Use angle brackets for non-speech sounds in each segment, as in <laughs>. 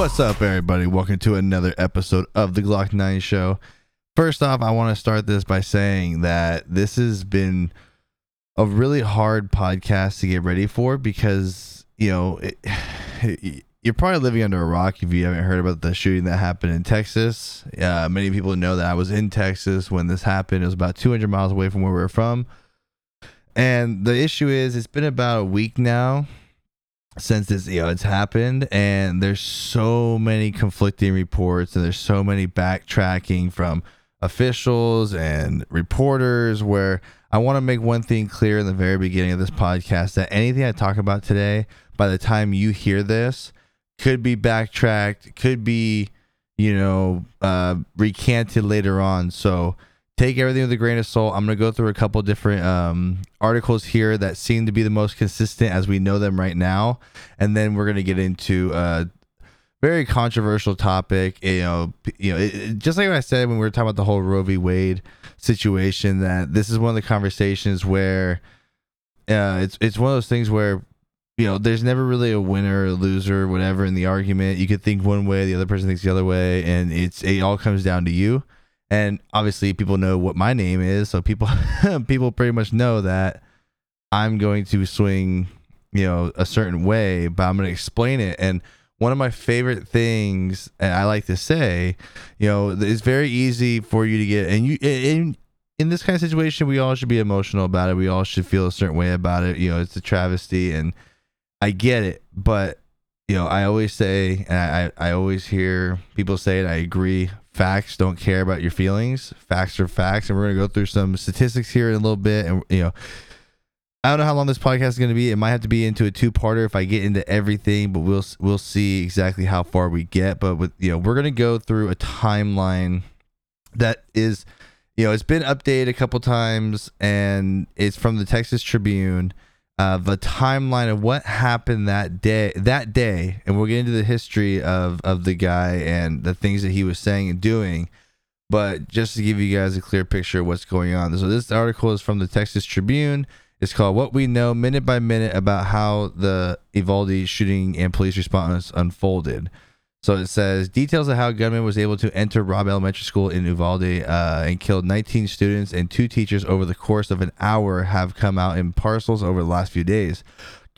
What's up, everybody? Welcome to another episode of the Glock 9 Show. First off, I want to start this by saying that this has been a really hard podcast to get ready for because, you know, it, <sighs> you're probably living under a rock if you haven't heard about the shooting that happened in Texas. Uh, many people know that I was in Texas when this happened. It was about 200 miles away from where we were from. And the issue is, it's been about a week now since this you know it's happened and there's so many conflicting reports and there's so many backtracking from officials and reporters where I want to make one thing clear in the very beginning of this podcast that anything I talk about today by the time you hear this could be backtracked could be you know uh recanted later on. So take everything with a grain of salt. I'm going to go through a couple different um, articles here that seem to be the most consistent as we know them right now, and then we're going to get into a very controversial topic. You know, you know, it, it, just like I said when we were talking about the whole Roe v. Wade situation, that this is one of the conversations where uh, it's it's one of those things where you know, there's never really a winner or loser or whatever in the argument. You could think one way, the other person thinks the other way, and it's it all comes down to you and obviously people know what my name is so people <laughs> people pretty much know that i'm going to swing you know a certain way but i'm going to explain it. And one of my favorite things and i like to say you know it's very easy for you to get and you in in this kind of situation we all should be emotional about it. We all should feel a certain way about it. You know it's a travesty and i get it. But you know i always say and i i always hear people say it i agree facts don't care about your feelings. Facts are facts, and we're gonna go through some statistics here in a little bit. And you know, I don't know how long this podcast is gonna be. It might have to be into a two-parter if I get into everything, but we'll we'll see exactly how far we get. But with you know, we're gonna go through a timeline that is, you know, it's been updated a couple times, and it's from the Texas Tribune uh, the timeline of what happened that day that day and we'll get into the history of of the guy and the things that he was saying and doing. But just to give you guys a clear picture of what's going on. So this article is from the texas tribune. It's called what we know minute by minute about how the Uvalde shooting and police response unfolded so it says details of how gunman was able to enter Robb Elementary School in Uvalde uh, and killed 19 students and two teachers over the course of an hour have come out in parcels over the last few days.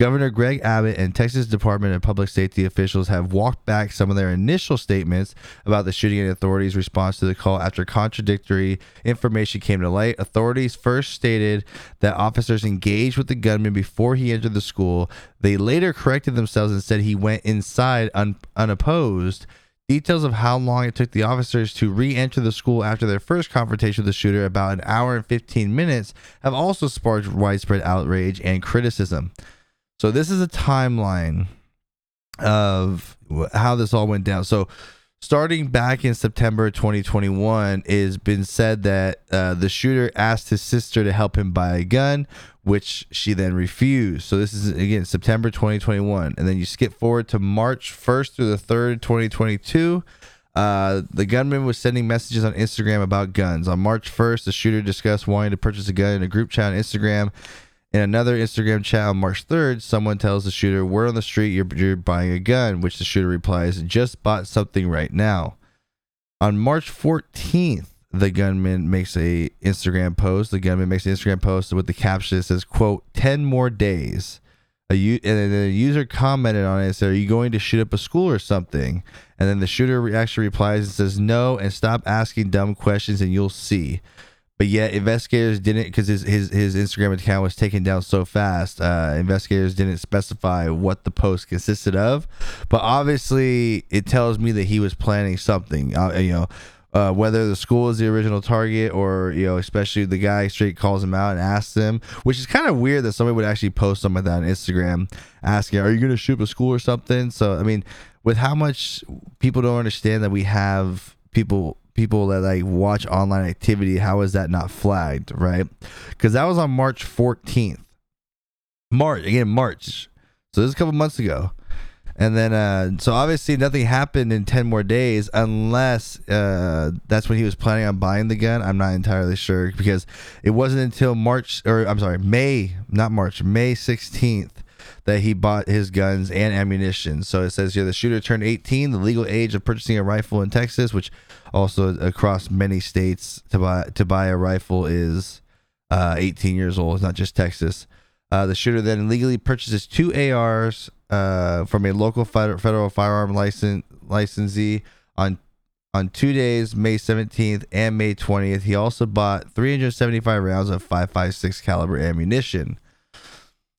Governor Greg Abbott and Texas Department of Public Safety officials have walked back some of their initial statements about the shooting and authorities' response to the call after contradictory information came to light. Authorities first stated that officers engaged with the gunman before he entered the school. They later corrected themselves and said he went inside un- unopposed. Details of how long it took the officers to re enter the school after their first confrontation with the shooter, about an hour and 15 minutes, have also sparked widespread outrage and criticism. So this is a timeline of how this all went down. So starting back in September 2021, it has been said that uh, the shooter asked his sister to help him buy a gun, which she then refused. So this is again September 2021, and then you skip forward to March 1st through the 3rd, 2022. Uh, the gunman was sending messages on Instagram about guns. On March 1st, the shooter discussed wanting to purchase a gun in a group chat on Instagram in another Instagram chat on March 3rd, someone tells the shooter, We're on the street, you're, you're buying a gun, which the shooter replies, Just bought something right now. On March 14th, the gunman makes a Instagram post. The gunman makes an Instagram post with the caption that says, quote, 10 more days. A u- and then the user commented on it and said, Are you going to shoot up a school or something? And then the shooter actually replies and says, No, and stop asking dumb questions and you'll see but yet investigators didn't because his, his his Instagram account was taken down so fast. Uh, investigators didn't specify what the post consisted of, but obviously it tells me that he was planning something. Uh, you know. Uh, whether the school is the original target or you know especially the guy straight calls him out and asks him which is kind of weird that somebody would actually post something like that on instagram asking are you going to shoot a school or something so i mean with how much people don't understand that we have people people that like watch online activity, how is that not flagged, right? Because that was on March 14th. March again, March. So this is a couple months ago. And then, uh, so obviously nothing happened in 10 more days unless uh, that's when he was planning on buying the gun. I'm not entirely sure because it wasn't until March, or I'm sorry, May, not March, May 16th that he bought his guns and ammunition. So it says here the shooter turned 18, the legal age of purchasing a rifle in Texas, which also across many states to buy to buy a rifle is uh, 18 years old. It's not just Texas. Uh, the shooter then illegally purchases two ARs uh, from a local federal firearm license licensee on on two days, May 17th and May 20th. He also bought 375 rounds of 5.56 caliber ammunition.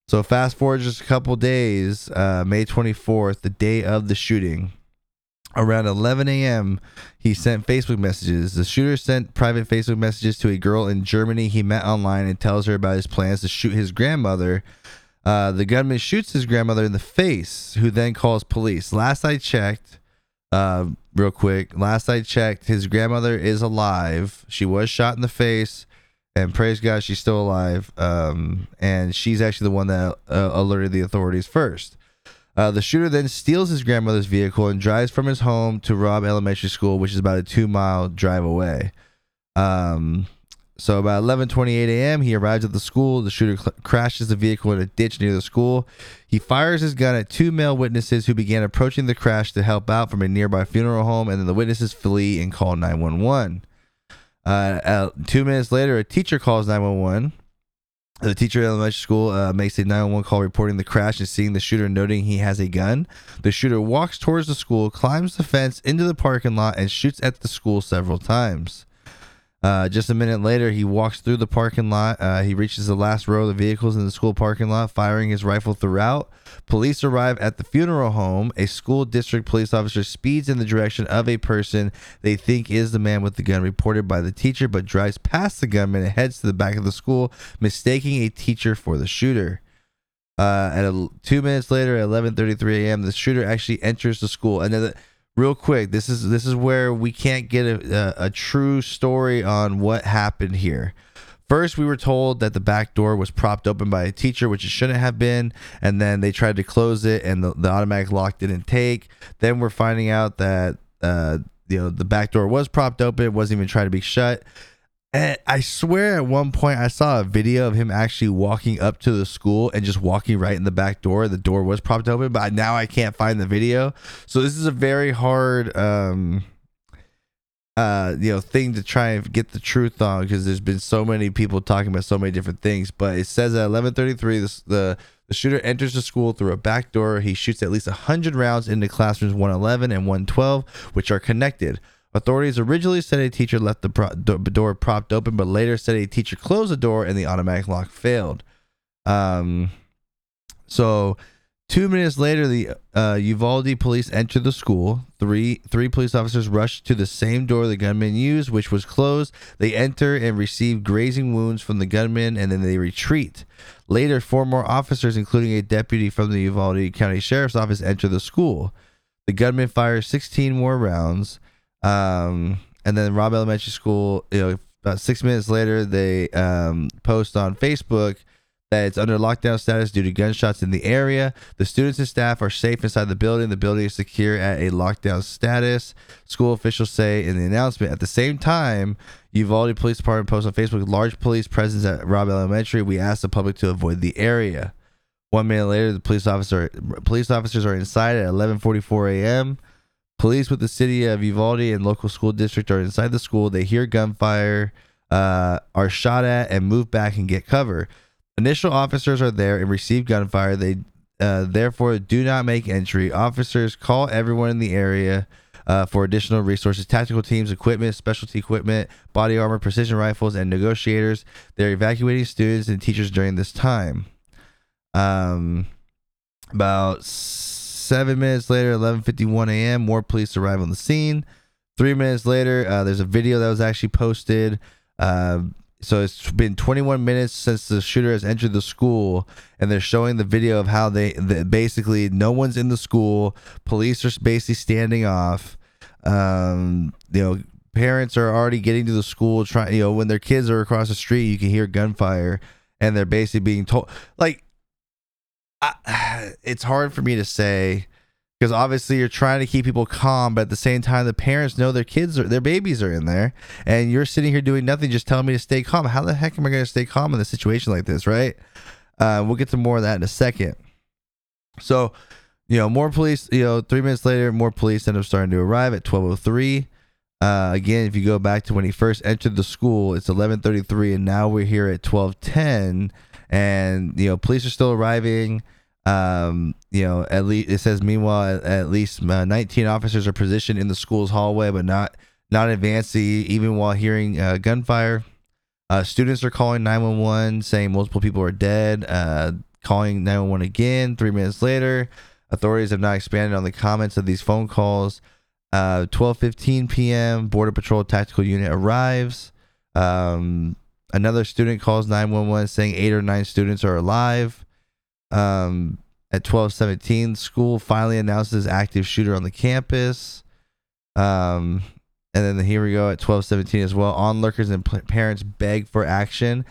So fast forward just a couple days, uh, May 24th, the day of the shooting. Around 11 a.m., he sent Facebook messages. The shooter sent private Facebook messages to a girl in Germany he met online and tells her about his plans to shoot his grandmother. Uh, the gunman shoots his grandmother in the face, who then calls police. Last I checked, uh, real quick, last I checked, his grandmother is alive. She was shot in the face and praise God, she's still alive. Um, and she's actually the one that uh, alerted the authorities first. Uh, the shooter then steals his grandmother's vehicle and drives from his home to Robb Elementary School, which is about a two mile drive away. Um, so about 11:28 a.m., he arrives at the school. The shooter cl- crashes the vehicle in a ditch near the school. He fires his gun at two male witnesses who began approaching the crash to help out from a nearby funeral home, and then the witnesses flee and call 911. Uh, two minutes later, a teacher calls 911. The teacher at elementary school uh, makes a 911 call reporting the crash and seeing the shooter, noting he has a gun. The shooter walks towards the school, climbs the fence into the parking lot, and shoots at the school several times. Uh, just a minute later, he walks through the parking lot. Uh, he reaches the last row of the vehicles in the school parking lot, firing his rifle throughout. Police arrive at the funeral home. A school district police officer speeds in the direction of a person they think is the man with the gun reported by the teacher, but drives past the gunman and heads to the back of the school, mistaking a teacher for the shooter. Uh, at a, two minutes later, at 11:33 a.m., the shooter actually enters the school. And then. The, real quick this is this is where we can't get a, a, a, true story on what happened here. First we were told that the back door was propped open by a teacher which it shouldn't have been and then they tried to close it and the, the automatic lock didn't take. Then we're finding out that uh, you know the back door was propped open it wasn't even trying to be shut and I swear at one point I saw a video of him actually walking up to the school and just walking right in the back door. The door was propped open, but now I can't find the video. So this is a very hard um uh you know thing to try and get the truth on because there's been so many people talking about so many different things. But it says at 11:33 the the shooter enters the school through a back door. He shoots at least 100 rounds into classrooms 111 and 112, which are connected. Authorities originally said a teacher left the pro- door propped open, but later said a teacher closed the door and the automatic lock failed. Um, so two minutes later, the uh, Uvalde police enter the school. Three three police officers rush to the same door the gunman used, which was closed. They enter and receive grazing wounds from the gunman, and then they retreat. Later, four more officers, including a deputy from the Uvalde County Sheriff's Office, enter the school. The gunman fires 16 more rounds. Um, and then Robb Elementary School, you know, about six minutes later, they um, post on Facebook that it's under lockdown status due to gunshots in the area. The students and staff are safe inside the building. The building is secure at a lockdown status. School officials say in the announcement. At the same time, Uvalde Police Department posts on Facebook large police presence at Robb Elementary. We ask the public to avoid the area. One minute later, the police officer police officers are inside at 11:44 a.m. Police with the city of Uvalde and local school district are inside the school. They hear gunfire, uh, are shot at, and move back and get cover. Initial officers are there and receive gunfire. They uh, therefore do not make entry. Officers call everyone in the area uh, for additional resources, tactical teams, equipment, specialty equipment, body armor, precision rifles, and negotiators. They're evacuating students and teachers during this time. Um, about Seven minutes later, 11:51 a.m., more police arrive on the scene. Three minutes later, uh, there's a video that was actually posted. Uh, so it's been 21 minutes since the shooter has entered the school, and they're showing the video of how they, they basically no one's in the school. Police are basically standing off. Um, you know, parents are already getting to the school trying. You know, when their kids are across the street, you can hear gunfire, and they're basically being told like <sighs> It's hard for me to say because obviously you're trying to keep people calm, but at the same time, the parents know their kids are their babies are in there, and you're sitting here doing nothing, just telling me to stay calm. How the heck am I going to stay calm in a situation like this, right? Uh, we'll get to more of that in a second. So, you know, more police. You know, three minutes later, more police end up starting to arrive at twelve oh three. Uh, again, if you go back to when he first entered the school, it's 11:33, and now we're here at 12:10, and you know police are still arriving. Um, you know, at least it says meanwhile, at, at least uh, 19 officers are positioned in the school's hallway, but not not advanced even while hearing uh, gunfire. Uh, students are calling 911, saying multiple people are dead. Uh, calling 911 again. Three minutes later, authorities have not expanded on the comments of these phone calls. Uh, 12:15 p.m. Border Patrol tactical unit arrives. Um, another student calls 911 saying eight or nine students are alive. Um, at 12:17, school finally announces active shooter on the campus. Um, and then here we go at 12:17 as well. Onlookers and parents beg for action.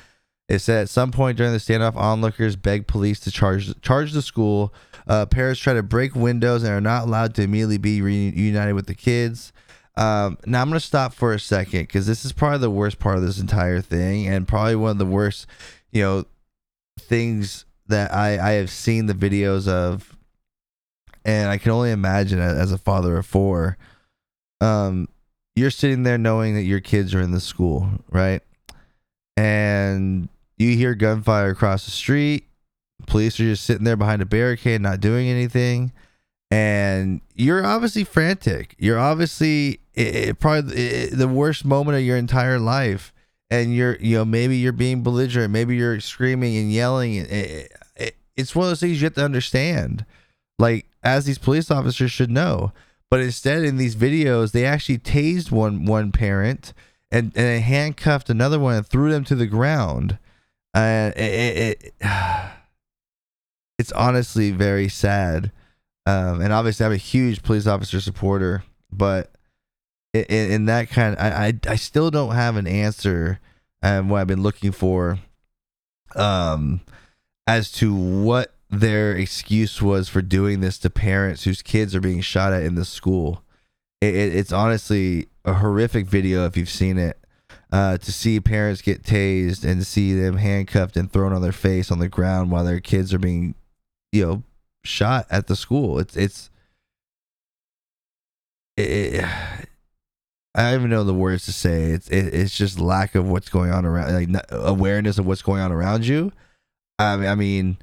It said at some point during the standoff, onlookers beg police to charge charge the school uh, parents try to break windows and are not allowed to immediately be reunited with the kids. Um, now I'm to stop for a second because this is probably the worst part of this entire thing, and probably one of the worst, you know, things that I I have seen the videos of, and I can only imagine as a father of four. Um, you're sitting there knowing that your kids are in the school, right? And you hear gunfire across the street Police are just sitting there behind a barricade, not doing anything. And you're obviously frantic. You're obviously it, it probably it, the worst moment of your entire life. And you're, you know, maybe you're being belligerent. Maybe you're screaming and yelling. It, it's one of those things you have to understand. Like, as these police officers should know. But instead, in these videos, they actually tased one one parent and, and handcuffed another one and threw them to the ground. And uh, it, it <sighs> it's honestly very sad. Um, and obviously, I'm a huge police officer supporter, but in, in that kind, of, I, I I still don't have an answer. and what I've been looking for, um, as to what their excuse was for doing this to parents whose kids are being shot at in the school. It, it, it's honestly a horrific video if you've seen it. Uh, to see parents get tased and see them handcuffed and thrown on their face on the ground while their kids are being you know shot at the school. It's it's it, I don't even know the words to say. It's it, it's just lack of what's going on around, like awareness of what's going on around you. I mean, I mean,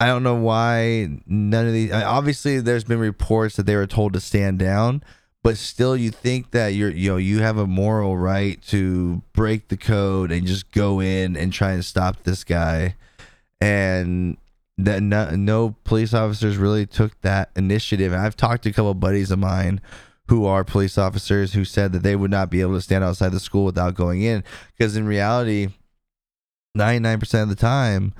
I don't know why none of these. Obviously, there's been reports that they were told to stand down, but still, you think that you're you know you have a moral right to break the code and just go in and try and stop this guy, and that no, no police officers really took that initiative. And I've talked to a couple buddies of mine who are police officers who said that they would not be able to stand outside the school without going in. Because in reality 99% of the time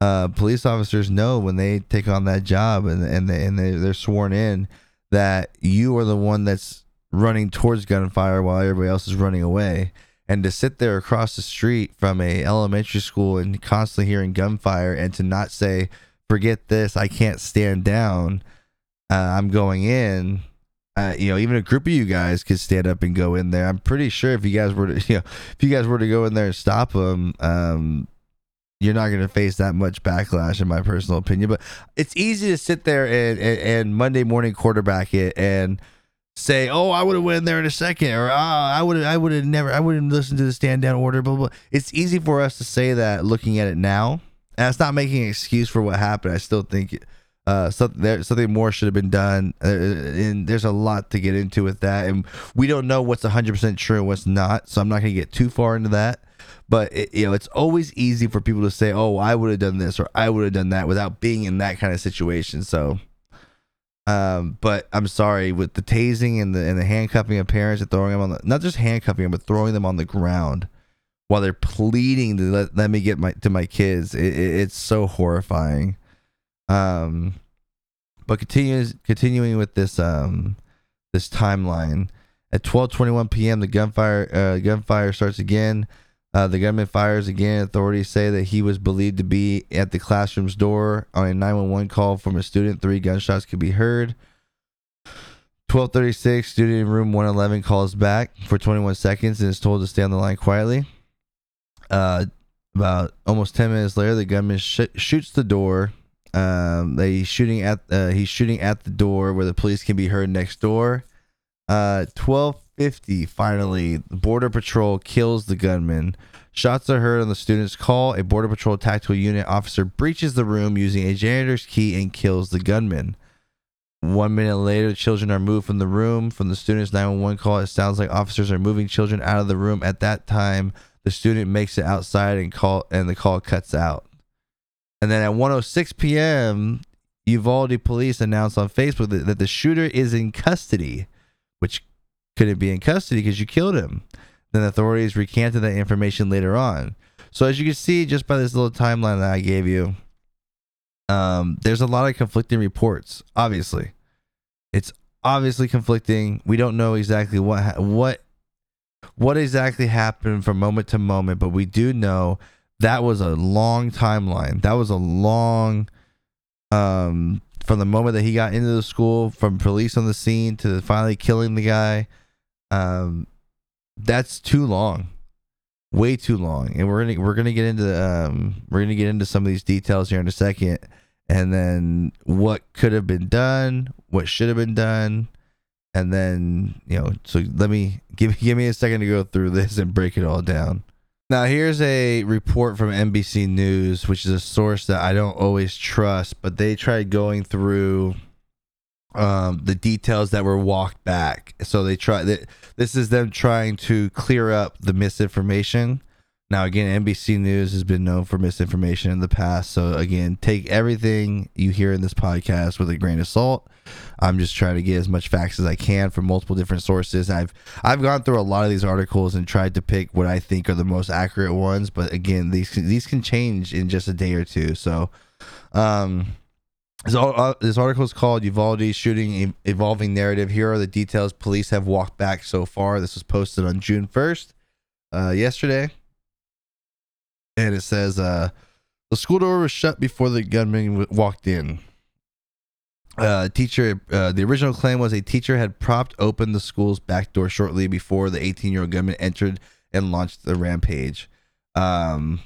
uh, police officers know when they take on that job and and they, and they, they're sworn in that you are the one that's running towards gunfire while everybody else is running away. And to sit there across the street from a elementary school and constantly hearing gunfire and to not say forget this i can't stand down uh, i'm going in uh, you know even a group of you guys could stand up and go in there i'm pretty sure if you guys were to <laughs> you know if you guys were to go in there and stop them um, you're not going to face that much backlash in my personal opinion but it's easy to sit there and, and, and monday morning quarterback it and say, "Oh, I would have went in there in a second, or ah, I would I would have never, I wouldn't listen to the stand down order." Blah, blah blah. It's easy for us to say that looking at it now, and it's not making an excuse for what happened. I still think uh, something there, something more should have been done, uh, and there's a lot to get into with that, and we don't know what's 100 percent true and what's not. So I'm not going to get too far into that. But it, you know, it's always easy for people to say, "Oh, I would have done this" or "I would have done that" without being in that kind of situation. So um, but I'm sorry with the tasing and the and the handcuffing of parents and throwing them on the not just handcuffing them but throwing them on the ground while they're pleading to let, let me get my to my kids. It, it, it's so horrifying. Um, but continues continuing with this um this timeline at 12:21 p.m. the gunfire uh, gunfire starts again. Uh, the gunman fires again. Authorities say that he was believed to be at the classroom's door on a 911 call from a student. Three gunshots could be heard. 1236, student in room 111 calls back for 21 seconds and is told to stay on the line quietly. Uh, about almost 10 minutes later, the gunman sh- shoots the door Um, they shooting at uh, he's shooting at the door where the police can be heard next door. Uh, twelve fifty. Finally, the border patrol kills the gunman. Shots are heard on the student's call. A border patrol tactical unit officer breaches the room using a janitor's key and kills the gunman. One minute later, children are moved from the room. From the student's 911 call, it sounds like officers are moving children out of the room. At that time, the student makes it outside and call and the call cuts out. And then at 1:06 p.m., Uvalde police announced on Facebook that, that the shooter is in custody, which couldn't be in custody because you killed him. Then authorities recanted that information later on. So as you can see, just by this little timeline that I gave you, um, there's a lot of conflicting reports. Obviously, it's obviously conflicting. We don't know exactly what ha- what what exactly happened from moment to moment, but we do know that was a long timeline. That was a long um from the moment that he got into the school, from police on the scene to finally killing the guy. Um that's too long. Way too long. And we're gonna we're gonna get into um we're gonna get into some of these details here in a second. And then what could have been done, what should have been done, and then you know so let me <laughs> give give me a second to go through this and break it all down now here's a report from nbc news which is a source that i don't always trust but they tried going through um, the details that were walked back. So they try that this is them trying to clear up the misinformation now, again, NBC News has been known for misinformation in the past. So, again, take everything you hear in this podcast with a grain of salt. I'm just trying to get as much facts as I can from multiple different sources. I've I've gone through a lot of these articles and tried to pick what I think are the most accurate ones. But again, these these can change in just a day or two. So, um, this, uh, article is called Uvalde Shooting Evolving Narrative. Here are the details police have walked back so far. This was posted on June 1st, uh, yesterday and it says uh, the school door was shut before the gunman w- walked in. Uh, teacher, uh, the original claim was a teacher had propped open the school's back door shortly before the 18 year old gunman entered and launched the rampage. Um,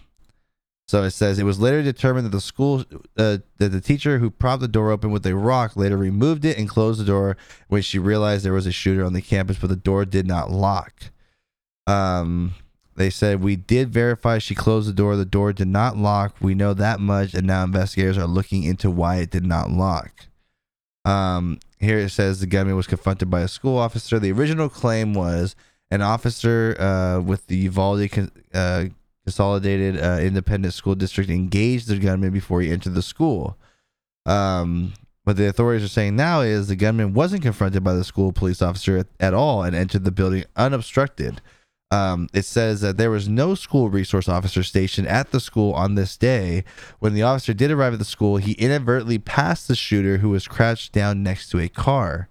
so it says it was later determined that the school, uh, that the teacher who propped the door open with a rock later removed it and closed the door when she realized there was a shooter on the campus, but the door did not lock. Um, they said we did verify she closed the door. The door did not lock. We know that much, and now investigators are looking into why it did not lock. Um, here it says the gunman was confronted by a school officer. The original claim was an officer uh, with the Uvalde uh, Consolidated uh, Independent School District engaged the gunman before he entered the school. Um, what the authorities are saying now is the gunman wasn't confronted by the school police officer at, at all and entered the building unobstructed um, it says that there was no school resource officer stationed at the school on this day. When the officer did arrive at the school, he inadvertently passed the shooter who was crouched down next to a car.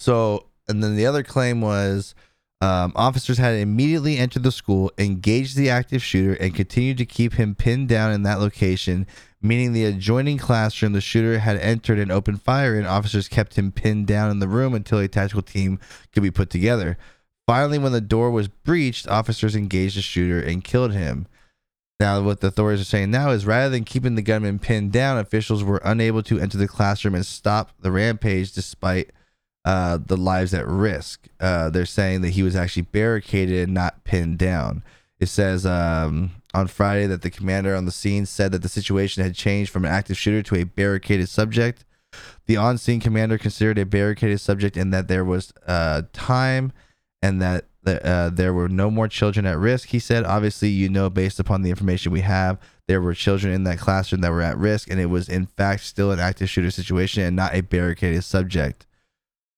So, and then the other claim was um, officers had immediately entered the school, engaged the active shooter, and continued to keep him pinned down in that location, meaning the adjoining classroom the shooter had entered and opened fire in. Officers kept him pinned down in the room until a tactical team could be put together. Finally, when the door was breached, officers engaged the shooter and killed him. Now, what the authorities are saying now is rather than keeping the gunman pinned down, officials were unable to enter the classroom and stop the rampage despite uh, the lives at risk. Uh, they're saying that he was actually barricaded and not pinned down. It says um, on Friday that the commander on the scene said that the situation had changed from an active shooter to a barricaded subject. The on scene commander considered a barricaded subject and that there was uh, time and that uh, there were no more children at risk. He said, obviously, you know, based upon the information we have, there were children in that classroom that were at risk, and it was, in fact, still an active shooter situation and not a barricaded subject.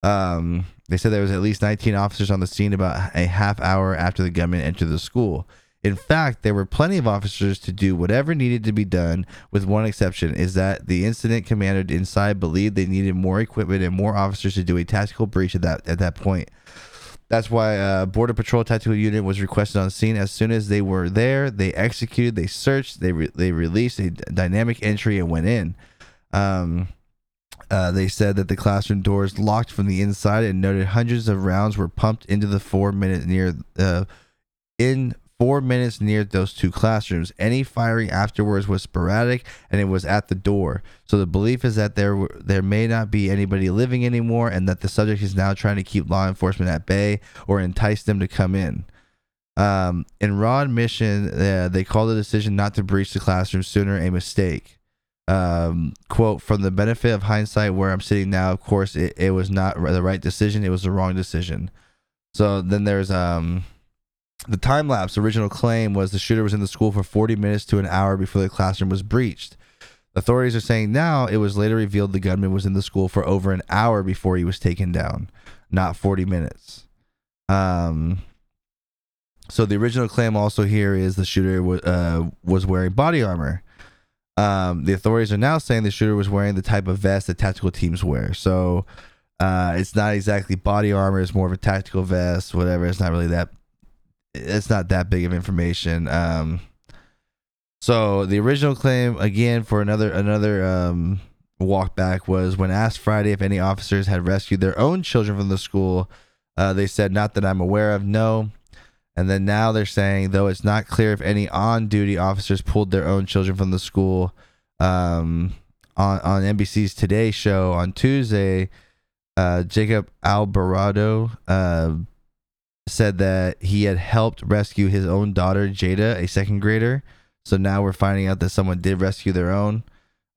Um, they said there was at least 19 officers on the scene about a half hour after the gunman entered the school. In fact, there were plenty of officers to do whatever needed to be done, with one exception is that the incident commander inside believed they needed more equipment and more officers to do a tactical breach at that at that point. That's why uh, Border Patrol Tactical Unit was requested on scene. As soon as they were there, they executed, they searched, they re- they released a dynamic entry and went in. Um, uh, they said that the classroom doors locked from the inside and noted hundreds of rounds were pumped into the four minute near uh, in four minutes near those two classrooms. Any firing afterwards was sporadic, and it was at the door. So the belief is that there there may not be anybody living anymore, and that the subject is now trying to keep law enforcement at bay or entice them to come in. Um, in raw admission, uh, they call the decision not to breach the classroom sooner a mistake. Um, quote from the benefit of hindsight, where I'm sitting now, of course, it, it was not the right decision. It was the wrong decision. So then there's um the time lapse original claim was the shooter was in the school for 40 minutes to an hour before the classroom was breached. Authorities are saying now it was later revealed the gunman was in the school for over an hour before he was taken down, not 40 minutes. Um, so the original claim also here is the shooter w- uh, was wearing body armor. Um, the authorities are now saying the shooter was wearing the type of vest that tactical teams wear. So uh, it's not exactly body armor; it's more of a tactical vest, whatever. It's not really that it's not that big of information. Um, so the original claim again for another another um, walk back was when asked Friday if any officers had rescued their own children from the school. Uh, they said not that I'm aware of. No. And then now they're saying though it's not clear if any on-duty officers pulled their own children from the school. Um, on on NBC's Today Show on Tuesday, uh, Jacob Alvarado, uh, said that he had helped rescue his own daughter Jada, a second grader. So now we're finding out that someone did rescue their own.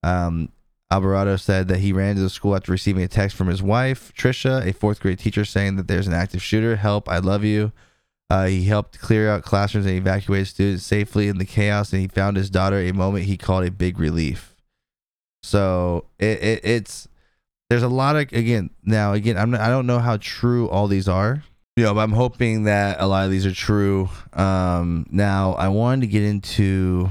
Um, Alvarado said that he ran to the school after receiving a text from his wife, Trisha, a fourth grade teacher, saying that there's an active shooter. Help, I love you. Uh, he helped clear out classrooms and evacuate students safely in the chaos, and he found his daughter a moment he called a big relief. So it, it it's there's a lot of again now again I'm I don't know how true all these are you know, I'm hoping that a lot of these are true. Um, now, I wanted to get into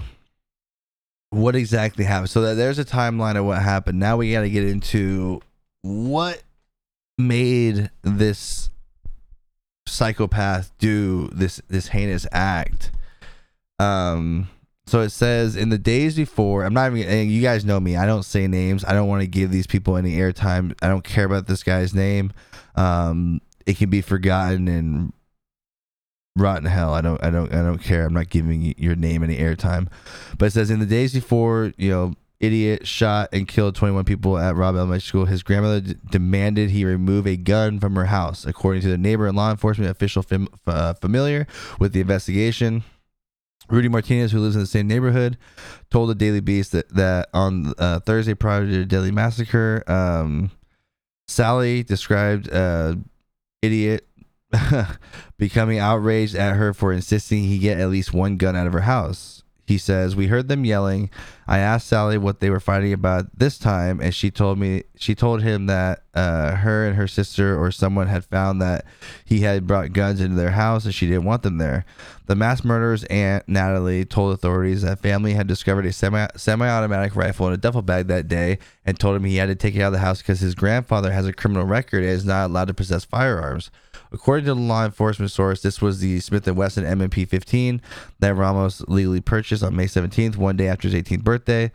what exactly happened. So that there's a timeline of what happened. Now we got to get into what made this psychopath do this this heinous act. Um, so it says in the days before, I'm not even, you guys know me, I don't say names. I don't want to give these people any airtime. I don't care about this guy's name. Um, it can be forgotten and rotten hell. I don't I don't I don't care. I'm not giving your name any airtime. But it says in the days before, you know, idiot shot and killed 21 people at Robb Elementary School. His grandmother d- demanded he remove a gun from her house, according to the neighbor and law enforcement official fam- uh, familiar with the investigation. Rudy Martinez, who lives in the same neighborhood, told the Daily Beast that, that on uh, Thursday prior to the deadly massacre, um, Sally described uh, idiot <laughs> becoming outraged at her for insisting he get at least one gun out of her house. He says, "We heard them yelling. I asked Sally what they were fighting about this time, and she told me she told him that uh, her and her sister or someone had found that he had brought guns into their house, and she didn't want them there." The mass murderer's aunt Natalie told authorities that family had discovered a semi semi-automatic rifle in a duffel bag that day, and told him he had to take it out of the house because his grandfather has a criminal record and is not allowed to possess firearms. According to the law enforcement source, this was the Smith & Wesson M&P 15 that Ramos legally purchased on May 17th, one day after his 18th birthday.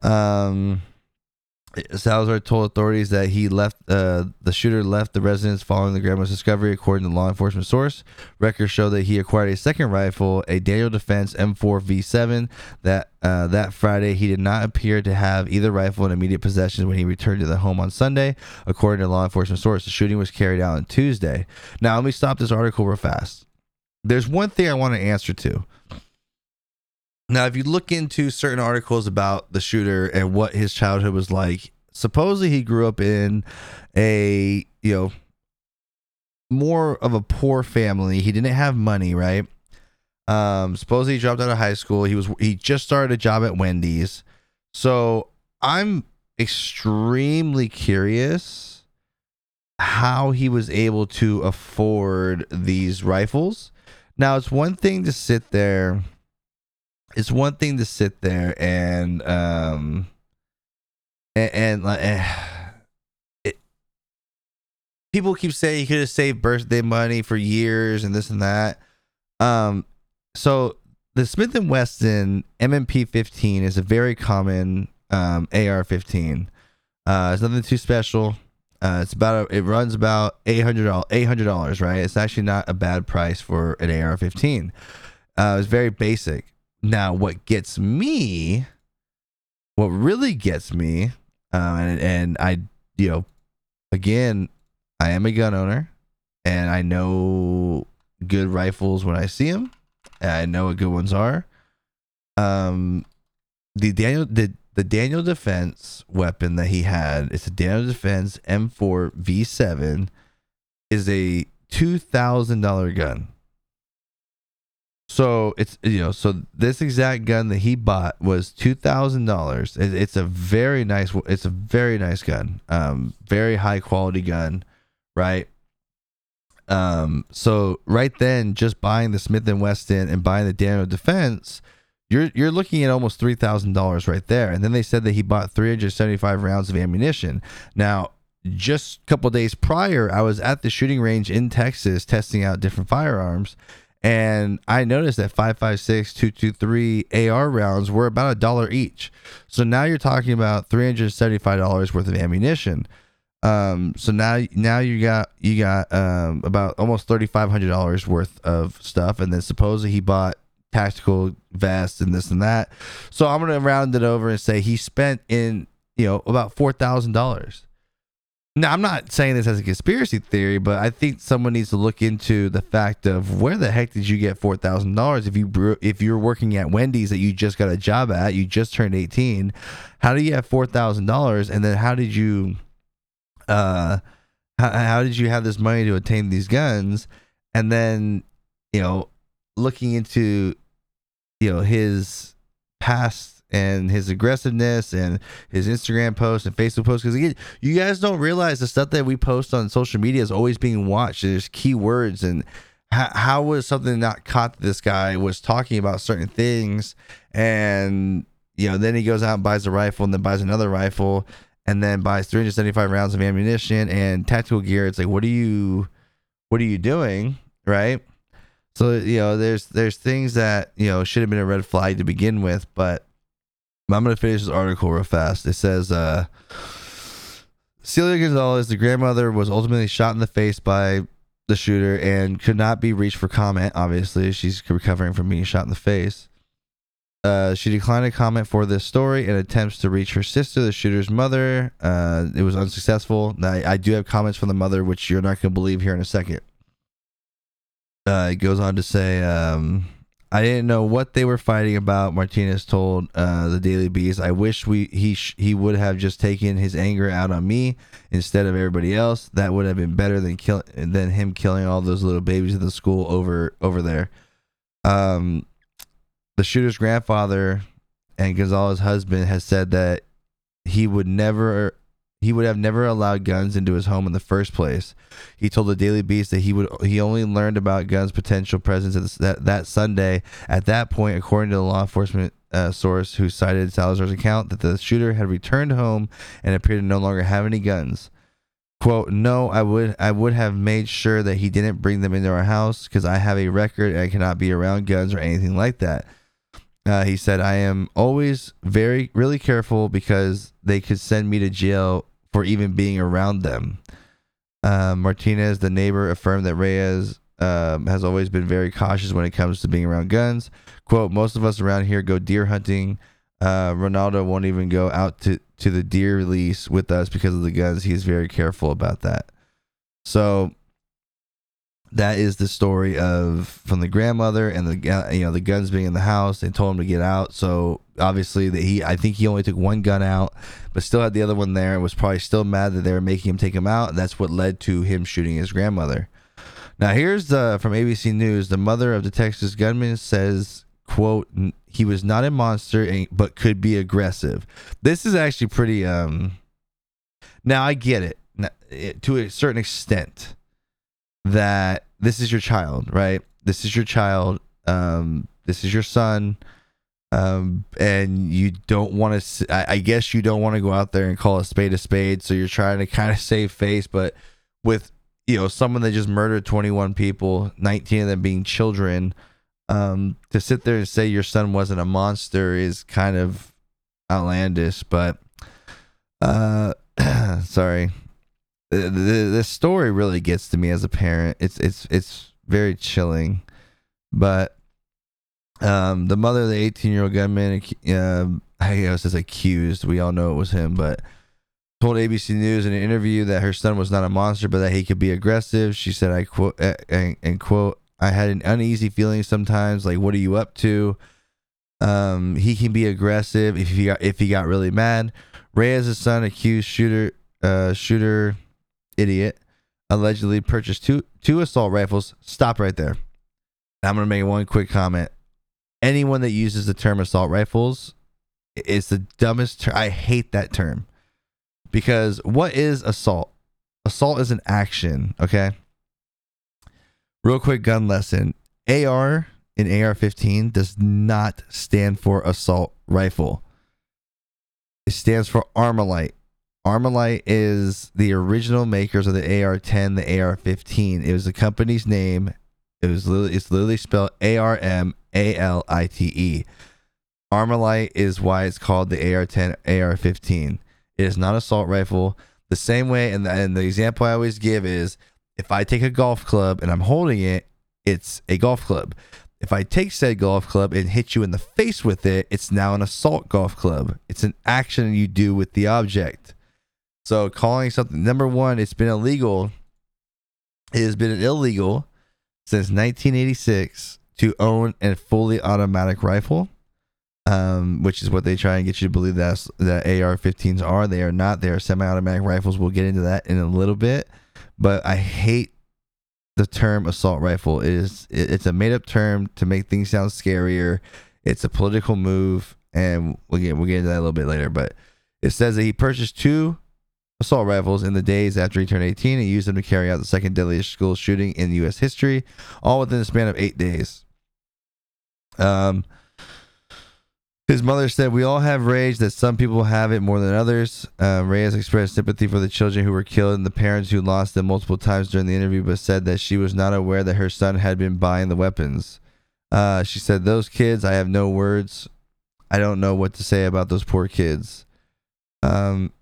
Um, Salazar told authorities that he left uh, the shooter left the residence following the grandma's discovery, according to law enforcement source. Records show that he acquired a second rifle, a Daniel Defense M4V7. That uh, that Friday, he did not appear to have either rifle in immediate possession when he returned to the home on Sunday, according to law enforcement source. The shooting was carried out on Tuesday. Now, let me stop this article real fast. There's one thing I want to answer to. Now, if you look into certain articles about the shooter and what his childhood was like, supposedly he grew up in a, you know, more of a poor family. He didn't have money, right? Um, supposedly he dropped out of high school. He was he just started a job at Wendy's. So I'm extremely curious how he was able to afford these rifles. Now it's one thing to sit there it's one thing to sit there and um and, like it, people keep saying you could have saved birthday money for years and this and that. Um so the smith and wesson M&P 15 is a very common um ar-15 uh it's nothing too special. Uh, it's about it runs about $800 $800 right? It's actually not a bad price for an ar-15 Uh, it's very basic. Now, what gets me, what really gets me, uh, and and I, you know, again, I am a gun owner, and I know good rifles when I see them. I know what good ones are. Um, the Daniel the the Daniel Defense weapon that he had, it's a Daniel Defense M4 V7, is a two thousand dollar gun. So it's you know so this exact gun that he bought was two thousand dollars. It's a very nice it's a very nice gun, um, very high quality gun, right? Um, so right then, just buying the Smith and Wesson and buying the Daniel Defense, you're you're looking at almost three thousand dollars right there. And then they said that he bought three hundred seventy five rounds of ammunition. Now just a couple days prior, I was at the shooting range in Texas testing out different firearms, and I noticed that 556, 223 AR rounds were about a dollar each. So now you're talking about $375 worth of ammunition. Um, so now now you got you got um, about almost $3,500 worth of stuff, and then supposedly he bought tactical vests and this and that. So I'm gonna round it over and say he spent in you know about four thousand dollars now, I'm not saying this as a conspiracy theory, but I think someone needs to look into the fact of where the heck did you get four thousand dollars if you if you're working at Wendy's that you just got a job at, you just turned 18. How do you have four thousand dollars, and then how did you, uh, how, how did you have this money to obtain these guns, and then you know, looking into, you know, his past and his aggressiveness and his Instagram posts and Facebook posts. Because you guys don't realize the stuff that we post on social media is always being watched. There's keywords and how, how was something not caught? This guy was talking about certain things, and you know, then he goes out and buys a rifle, and then buys another rifle, and then buys 375 rounds of ammunition and tactical gear. It's like, what are you, what are you doing, right? So you know, there's there's things that you know should have been a red flag to begin with, but I'm going to finish this article real fast. It says, uh, Celia Gonzalez, the grandmother, was ultimately shot in the face by the shooter and could not be reached for comment. Obviously, she's recovering from being shot in the face. Uh, she declined a comment for this story and attempts to reach her sister, the shooter's mother. Uh, it was unsuccessful. I, I, do have comments from the mother, which you're not going to believe here in a second. Uh, it goes on to say, um, I didn't know what they were fighting about. Martinez told uh, the Daily Beast, "I wish we he sh- he would have just taken his anger out on me instead of everybody else. That would have been better than kill than him killing all those little babies in the school over over there." Um, the shooter's grandfather and Gonzalez's husband has said that he would never he would have never allowed guns into his home in the first place. He told the Daily Beast that he would he only learned about guns' potential presence that that Sunday. At that point, according to the law enforcement uh, source who cited Salazar's account, that the shooter had returned home and appeared to no longer have any guns. "Quote: No, I would I would have made sure that he didn't bring them into our house because I have a record and I cannot be around guns or anything like that." Uh, he said, I am always very, really careful because they could send me to jail for even being around them. Uh, Martinez, the neighbor, affirmed that Reyes um, has always been very cautious when it comes to being around guns. Quote, most of us around here go deer hunting. Uh, Rolando won't even go out to, to the deer release with us because of the guns. He's very careful about that. So that is the story of from the grandmother and the you know the guns being in the house. They told him to get out, so obviously that he I think he only took one gun out, but still had the other one there and was probably still mad that they were making him take him out. That's what led to him shooting his grandmother. Now here's the from ABC News. The mother of the Texas gunman says, "quote He was not a monster, but could be aggressive." This is actually pretty. Um, now I get it to a certain extent that this is your child, right? This is your child. Um, this is your son. Um, and you don't want to, I, guess you don't want to go out there and call a spade a spade. So you're trying to kind of <laughs> save face, but with, you know, someone that just murdered 21 people, 19 of them being children, um, to sit there and say your son wasn't a monster is kind of outlandish, but, uh, <clears throat> sorry the, the, story really gets to me as a parent. It's it's it's very chilling, but Um, the mother of the 18 year old gunman, uh, I guess says accused. We all know it was him, but told ABC News in an interview that her son was not a monster, but that he could be aggressive. She said, "I quote and, and quote." I had an uneasy feeling sometimes, like, "What are you up to?" Um, he can be aggressive if he got if he got really mad. Reyes' son, accused shooter, uh, shooter, idiot, allegedly purchased two two assault rifles. Stop right there. I'm gonna make one quick comment. Anyone that uses the term assault rifles is the dumbest term. I hate that term because what is assault? Assault is an action. Okay. Real quick gun lesson. AR in AR 15 does not stand for assault rifle. It stands for Armalite. Armalite is the original makers of the AR 10, the AR 15. It was the company's name. It was literally, it's literally spelled A R M A L I T E. Armalite is why it's called the AR 10, AR 15. It is not assault rifle. The same way, and the, and the example I always give is if I take a golf club and I'm holding it, it's a golf club. If I take said golf club and hit you in the face with it, it's now an assault golf club. It's an action you do with the object. So calling something number one, it's been illegal. It has been illegal since 1986 to own a fully automatic rifle, um, which is what they try and get you to believe that that AR-15s are. They are not. They are semi-automatic rifles. We'll get into that in a little bit. But I hate the term assault rifle. It is it, it's a made-up term to make things sound scarier. It's a political move, and we'll get we'll get into that a little bit later. But it says that he purchased two assault rifles in the days after he turned 18 and used them to carry out the second deadliest school shooting in U.S. history, all within the span of eight days. Um, his mother said, We all have rage that some people have it more than others. Uh, Reyes expressed sympathy for the children who were killed and the parents who lost them multiple times during the interview, but said that she was not aware that her son had been buying the weapons. Uh, she said, Those kids, I have no words. I don't know what to say about those poor kids. Um,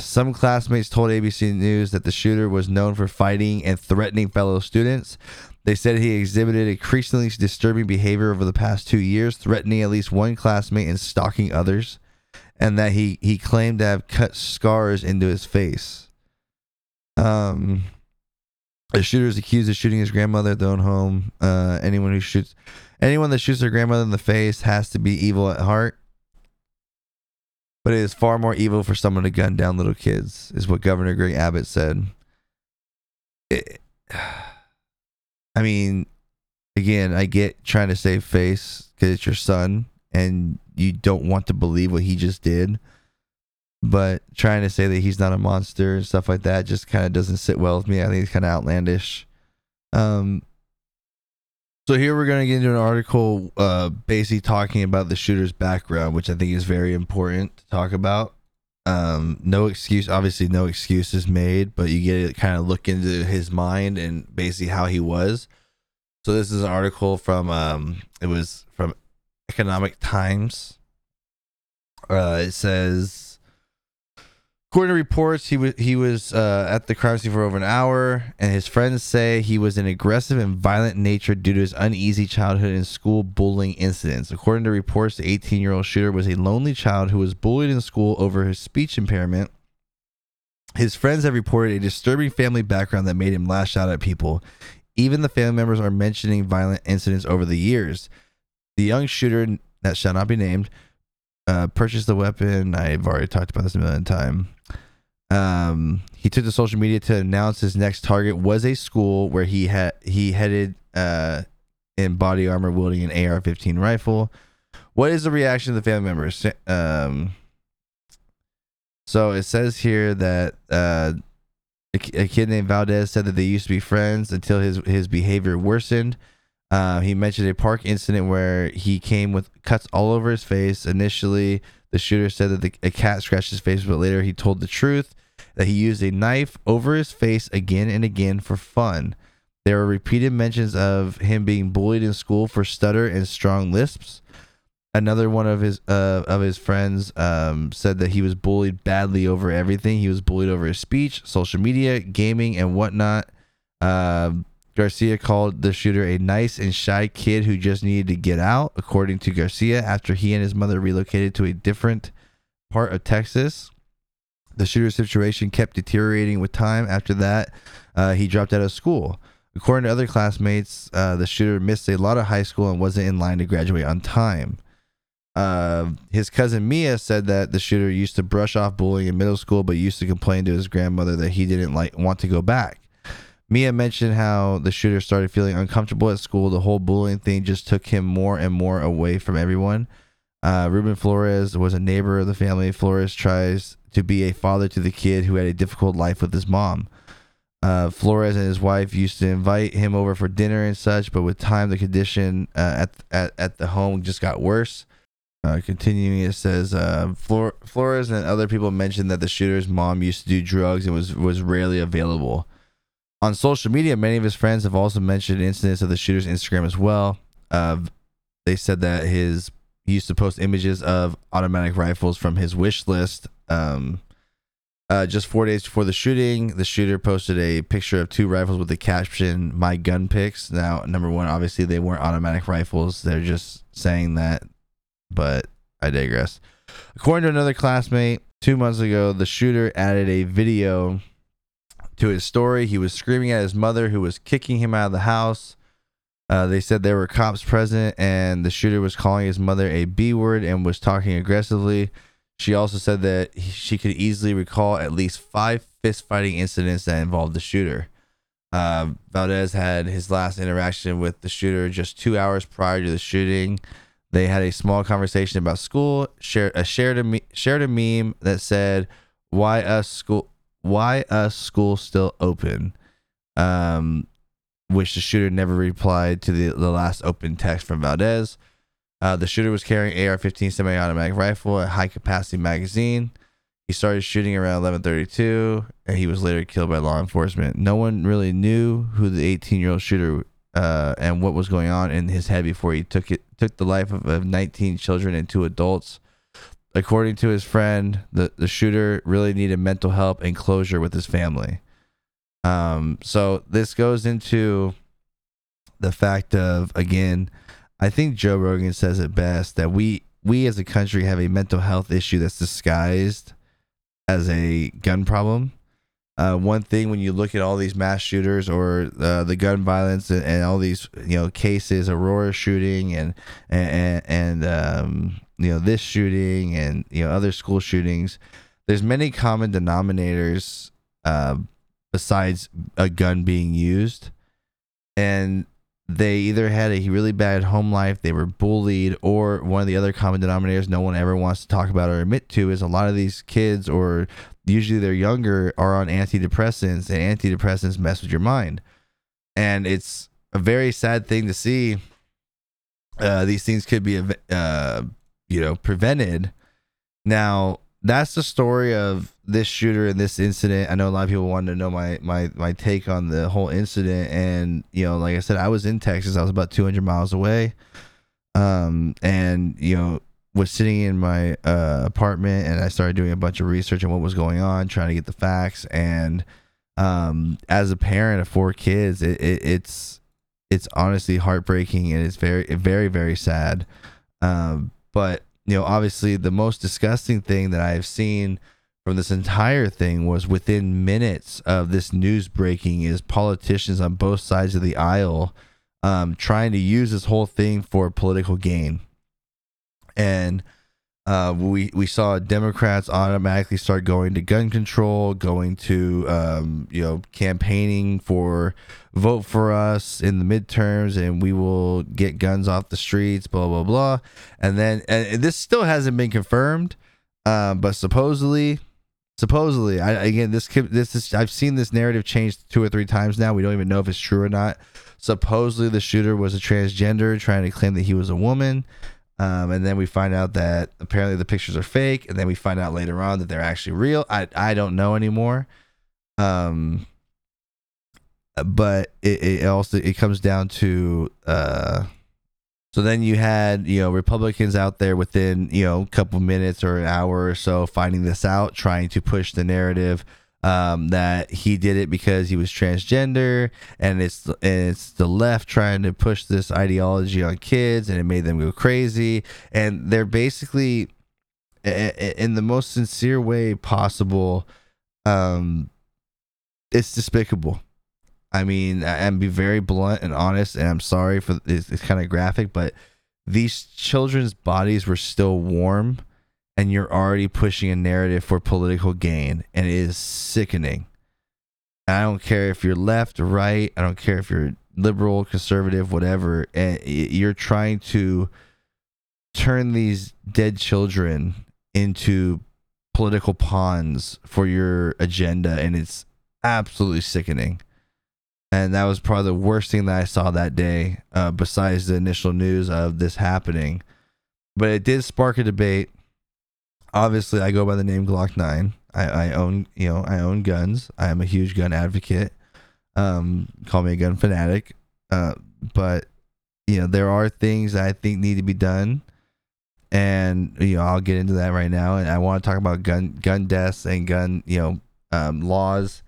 some classmates told ABC News that the shooter was known for fighting and threatening fellow students. They said he exhibited increasingly disturbing behavior over the past two years, threatening at least one classmate and stalking others, and that he, he claimed to have cut scars into his face. Um, the shooter is accused of shooting his grandmother at their own home. Uh, anyone who shoots, anyone that shoots their grandmother in the face has to be evil at heart. But it is far more evil for someone to gun down little kids, is what Governor Greg Abbott said. It, <sighs> I mean, again, I get trying to save face because it's your son and you don't want to believe what he just did. But trying to say that he's not a monster and stuff like that just kind of doesn't sit well with me. I think it's kind of outlandish. Um, so here we're going to get into an article uh, basically talking about the shooter's background, which I think is very important to talk about. Um, no excuse, obviously, no excuse is made, but you get to kind of look into his mind and basically how he was. So this is an article from um, it was from Economic Times. Uh, it says According to reports, he was he was uh, at the crime scene for over an hour, and his friends say he was an aggressive and violent nature due to his uneasy childhood and school bullying incidents. According to reports, the 18 year old shooter was a lonely child who was bullied in school over his speech impairment. His friends have reported a disturbing family background that made him lash out at people. Even the family members are mentioning violent incidents over the years. The young shooter, that shall not be named, uh, purchased the weapon. I've already talked about this a million times um, he took to social media to announce his next target was a school where he had he headed uh, in body armor wielding an AR-15 rifle. What is the reaction of the family members? Um, so it says here that uh, a, a, kid named Valdez said that they used to be friends until his his behavior worsened. Uh, he mentioned a park incident where he came with cuts all over his face. Initially, the shooter said that the, a cat scratched his face, but later he told the truth that he used a knife over his face again and again for fun. There were repeated mentions of him being bullied in school for stutter and strong lisps. Another one of his uh, of his friends um, said that he was bullied badly over everything. He was bullied over his speech, social media, gaming, and whatnot. Uh, Garcia called the shooter a nice and shy kid who just needed to get out, according to Garcia, after he and his mother relocated to a different part of Texas. The shooter's situation kept deteriorating with time. After that, uh, he dropped out of school. According to other classmates, uh, the shooter missed a lot of high school and wasn't in line to graduate on time. Uh, his cousin Mia said that the shooter used to brush off bullying in middle school, but used to complain to his grandmother that he didn't like want to go back. Mia mentioned how the shooter started feeling uncomfortable at school. The whole bullying thing just took him more and more away from everyone. Uh, Ruben Flores was a neighbor of the family. Flores tries to be a father to the kid who had a difficult life with his mom. Uh, Flores and his wife used to invite him over for dinner and such, but with time, the condition uh, at, at at the home just got worse. Uh, continuing, it says uh, Flor- Flores and other people mentioned that the shooter's mom used to do drugs and was was rarely available. On social media, many of his friends have also mentioned incidents of the shooter's Instagram as well. Uh, they said that his he used to post images of automatic rifles from his wish list. Um, uh, just four days before the shooting, the shooter posted a picture of two rifles with the caption "My gun picks." Now, number one, obviously they weren't automatic rifles; they're just saying that but I digress. According to another classmate, two months ago, the shooter added a video to his story. He was screaming at his mother, who was kicking him out of the house. Uh, they said there were cops present, and the shooter was calling his mother a B word and was talking aggressively. She also said that he, she could easily recall at least five fist fighting incidents that involved the shooter. Uh, Valdez had his last interaction with the shooter just two hours prior to the shooting. They had a small conversation about school. Shared a shared a shared a meme that said, "Why us school? Why us school still open?" Um, which the shooter never replied to the the last open text from Valdez. Uh, the shooter was carrying AR-15 semi-automatic rifle, a high-capacity magazine. He started shooting around 11:32, and he was later killed by law enforcement. No one really knew who the 18-year-old shooter uh, and what was going on in his head before he took it took the life of, of 19 children and two adults. According to his friend, the, the shooter really needed mental help and closure with his family. Um, so this goes into the fact of again, I think Joe Rogan says it best that we we as a country have a mental health issue that's disguised as a gun problem uh, one thing when you look at all these mass shooters or uh, the gun violence and, and, all these you know cases, Aurora shooting and and and um, you know this shooting and you know other school shootings, there's many common denominators uh, besides a gun being used, and they either had a really bad home life, they were bullied, or one of the other common denominators no one ever wants to talk about or admit to is a lot of these kids or usually they're younger are on antidepressants and antidepressants mess with your mind. And it's a very sad thing to see uh, these things could be uh, you know prevented. Now that's the story of this shooter and this incident i know a lot of people wanted to know my my my take on the whole incident and you know like i said i was in texas i was about 200 miles away um and you know was sitting in my uh, apartment and I started doing a bunch of research on what was going on, trying to get the facts. And um, as a parent of four kids, it, it, it's it's honestly heartbreaking and it's very very very sad. Um, but you know, obviously, the most disgusting thing that I have seen from this entire thing was within minutes of this news breaking is politicians on both sides of the aisle um, trying to use this whole thing for political gain. And uh, we we saw Democrats automatically start going to gun control, going to um, you know campaigning for vote for us in the midterms, and we will get guns off the streets, blah blah blah. And then and this still hasn't been confirmed, uh, but supposedly, supposedly, I, again this this is I've seen this narrative change two or three times now. We don't even know if it's true or not. Supposedly, the shooter was a transgender trying to claim that he was a woman. Um, and then we find out that apparently the pictures are fake, and then we find out later on that they're actually real. I I don't know anymore. Um, but it, it also it comes down to uh, so then you had you know Republicans out there within you know a couple minutes or an hour or so finding this out, trying to push the narrative um, that he did it because he was transgender, and it's and it's the left trying to push this ideology on kids, and it made them go crazy, and they're basically in the most sincere way possible. Um, it's despicable. I mean, and be very blunt and honest, and I'm sorry for it's, it's kind of graphic, but these children's bodies were still warm and you're already pushing a narrative for political gain and it is sickening. And i don't care if you're left or right i don't care if you're liberal conservative whatever and you're trying to turn these dead children into political pawns for your agenda and it's absolutely sickening. And that was probably the worst thing that i saw that day uh, besides the initial news of this happening. But it did spark a debate obviously I go by the name Glock Nine. I, I own you know I own guns. I am a huge gun advocate. Um, call me a gun fanatic. Uh, but you know there are things that I think need to be done, and you know I'll get into that right now. And I want to talk about gun gun deaths and gun you know um, laws,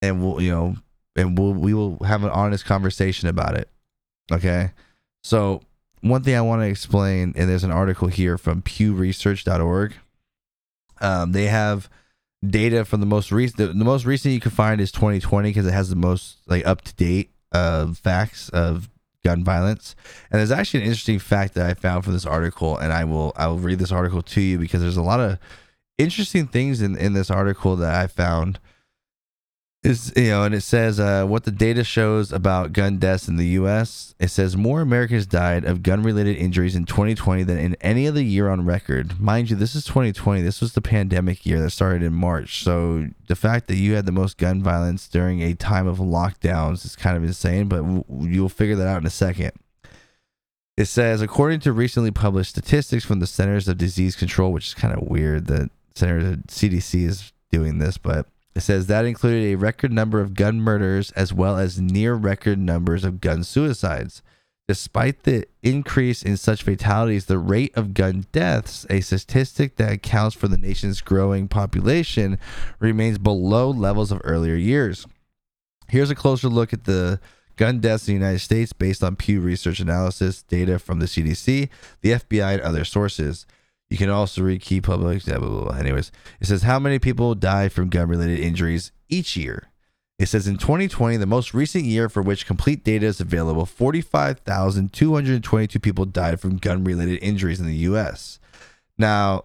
and we'll you know and we'll we will have an honest conversation about it. Okay, so one thing I want to explain, and there's an article here from PewResearch.org. Um, they have data from the most recent. The, the, most recent you can find is 2020 because it has the most like up to date uh, facts of gun violence. And there's actually an interesting fact that I found from this article, and I will I will read this article to you because there's a lot of interesting things in in this article that I found is you know, and it says uh, what the data shows about gun deaths in the U.S. It says more Americans died of gun-related injuries in 2020 than in any other year on record. Mind you, this is 2020. This was the pandemic year that started in March. So the fact that you had the most gun violence during a time of lockdowns is kind of insane. But you'll figure that out in a second. It says, according to recently published statistics from the Centers of Disease Control, which is kind of weird that Centers of CDC is doing this, but it says that included a record number of gun murders as well as near record numbers of gun suicides. Despite the increase in such fatalities, the rate of gun deaths, a statistic that accounts for the nation's growing population, remains below levels of earlier years. Here's a closer look at the gun deaths in the United States based on Pew Research Analysis data from the CDC, the FBI, and other sources. You can also read key public. Blah, blah, blah. Anyways, it says how many people die from gun related injuries each year. It says in 2020, the most recent year for which complete data is available, 45,222 people died from gun related injuries in the US. Now,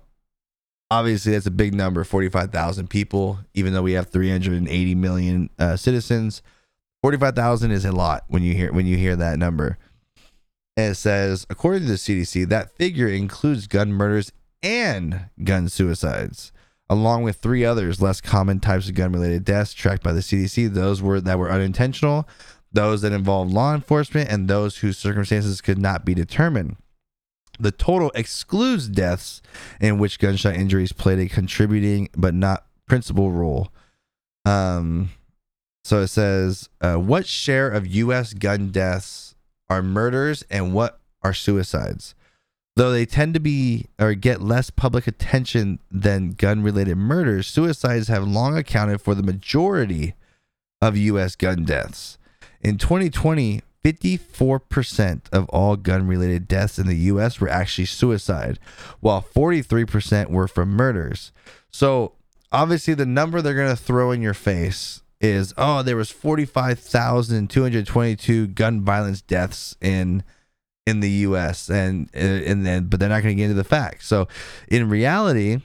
obviously, that's a big number 45,000 people, even though we have 380 million uh, citizens. 45,000 is a lot when you hear when you hear that number. And it says, according to the CDC, that figure includes gun murders and gun suicides, along with three others less common types of gun related deaths tracked by the CDC. Those were that were unintentional, those that involved law enforcement, and those whose circumstances could not be determined. The total excludes deaths in which gunshot injuries played a contributing but not principal role. Um, so it says, uh, what share of U.S. gun deaths are murders and what are suicides? Though they tend to be or get less public attention than gun related murders, suicides have long accounted for the majority of U.S. gun deaths. In 2020, 54% of all gun related deaths in the US were actually suicide, while 43% were from murders. So, obviously, the number they're going to throw in your face is oh, there was 45,222 gun violence deaths in in the U.S. and and then but they're not going to get into the facts. So in reality,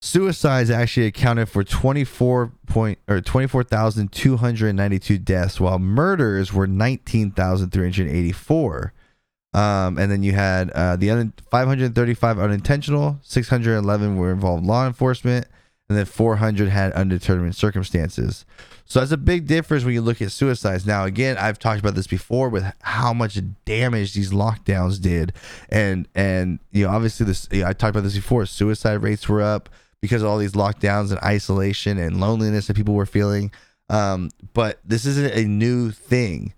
suicides actually accounted for 24 point or 24,292 deaths, while murders were 19,384. Um, and then you had uh, the un- 535 unintentional, 611 were involved law enfortement, and then 400 had undetermined circumstances. So that's a big difference when you look at suicides. Now, again, I've talked about this before with how much damage these lockdowns did, and and you know, obviously this I talked about this before. Suicide rates were up because of all these lockdowns and isolation and loneliness that people were feeling. Um, but this isn't a new thing.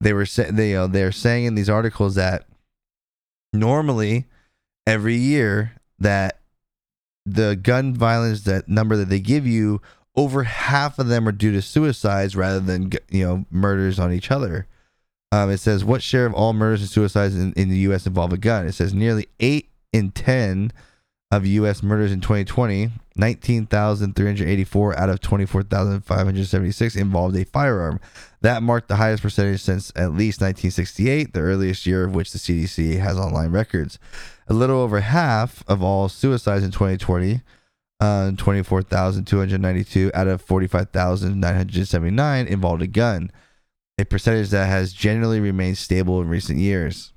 They were they you know they're saying in these articles that normally every year that the gun violence that number that they give you, over half of them are due to suicides rather than you know murders on each other. Um, it says what share of all murders and suicides in, in the U.S. involve a gun? It says nearly eight in ten of U.S. murders in 2020, 19,384 out of 24,576 involved a firearm. That marked the highest percentage since at least 1968, the earliest year of which the CDC has online records. A little over half of all suicides in 2020, uh, 24,292 out of 45,979 involved a gun, a percentage that has generally remained stable in recent years.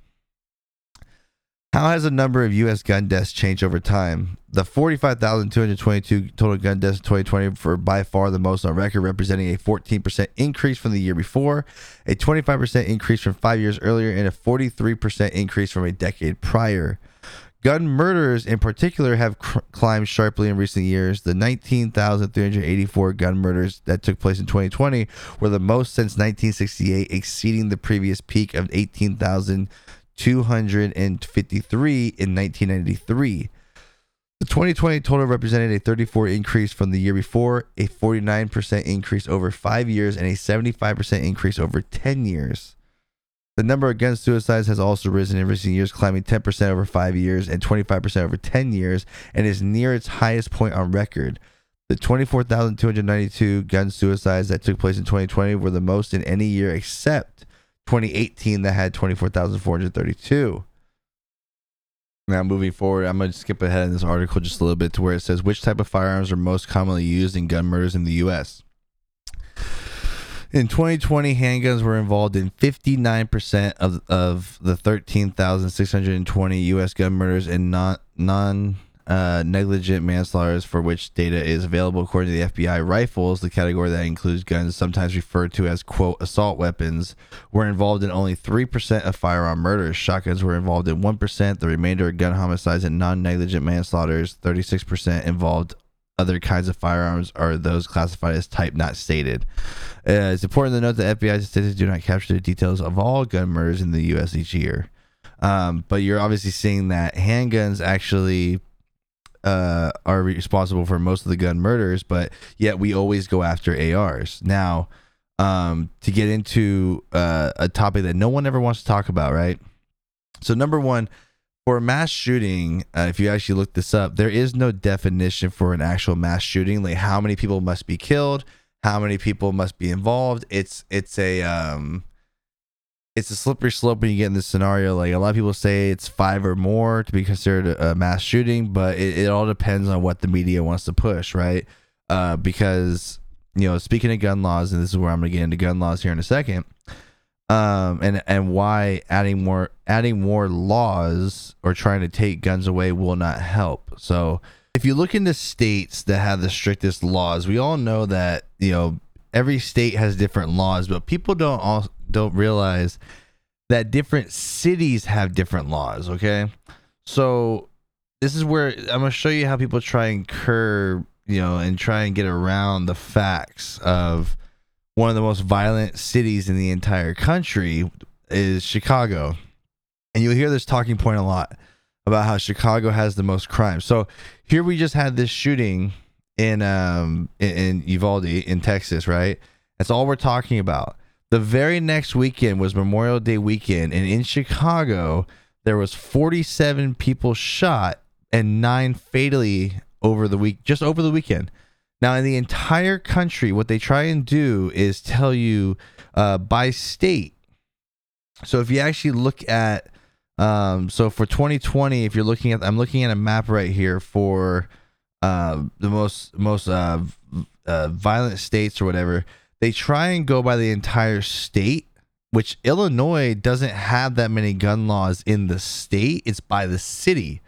How has the number of U.S. gun deaths changed over time? The 45,222 total gun deaths in 2020 for by far the most on record, representing a 14% increase from the year before, a 25% increase from five years earlier, and a 43% increase from a decade prior. Gun murders, in particular, have cr- climbed sharply in recent years. The 19,384 gun murders that took place in 2020 were the most since 1968, exceeding the previous peak of 18,000. 253 in 1993. The 2020 total represented a 34 increase from the year before, a 49% increase over 5 years and a 75% increase over 10 years. The number of gun suicides has also risen in recent years, climbing 10% over 5 years and 25% over 10 years and is near its highest point on record. The 24,292 gun suicides that took place in 2020 were the most in any year except 2018 that had 24,432. Now, moving forward, I'm going to skip ahead in this article just a little bit to where it says which type of firearms are most commonly used in gun murders in the U.S. In 2020, handguns were involved in 59% of, of the 13,620 U.S. gun murders and non, non uh, negligent manslaughter for which data is available according to the FBI. Rifles, the category that includes guns sometimes referred to as quote assault weapons, were involved in only 3% of firearm murders. Shotguns were involved in 1%. The remainder gun homicides and non negligent manslaughters, 36% involved other kinds of firearms are those classified as type not stated. Uh, it's important to note that FBI statistics do not capture the details of all gun murders in the U.S. each year. Um, but you're obviously seeing that handguns actually uh, are responsible for most of the gun murders, but yet we always go after ARs. Now, um, to get into uh, a topic that no one ever wants to talk about, right? So, number one, for a mass shooting, uh, if you actually look this up, there is no definition for an actual mass shooting. Like how many people must be killed, how many people must be involved. It's it's a um, it's a slippery slope when you get in this scenario. Like a lot of people say it's five or more to be considered a, mass shooting, but it, it, all depends on what the media wants to push, right? Uh, because you know, speaking of gun laws, and this is where I'm gonna get into gun laws here in a second. Um, and and why adding more adding more laws or trying to take guns away will not help. So if you look into states that have the strictest laws, we all know that you know every state has different laws, but people don't all don't realize that different cities have different laws. Okay, so this is where I'm gonna show you how people try and curb, you know, and try and get around the facts of one of the most violent cities in the entire country is Chicago, and you'll hear this talking point a lot about how Chicago has the most crime. So here we just had this shooting in um in, in Uvalde in Texas, right? That's all we're talking about. The very next weekend was Memorial Day weekend, and in Chicago, there was 47 people shot and nine fatally over the week, just over the weekend. Now, in the entire country, what they try and do is tell you uh, by state. So if you actually look at, um, so for 2020, if you're looking at, I'm looking at a map right here for uh, the most most uh, uh, violent states or whatever they try and go by the entire state, which Illinois doesn't have that many gun laws in the state. It's by the city.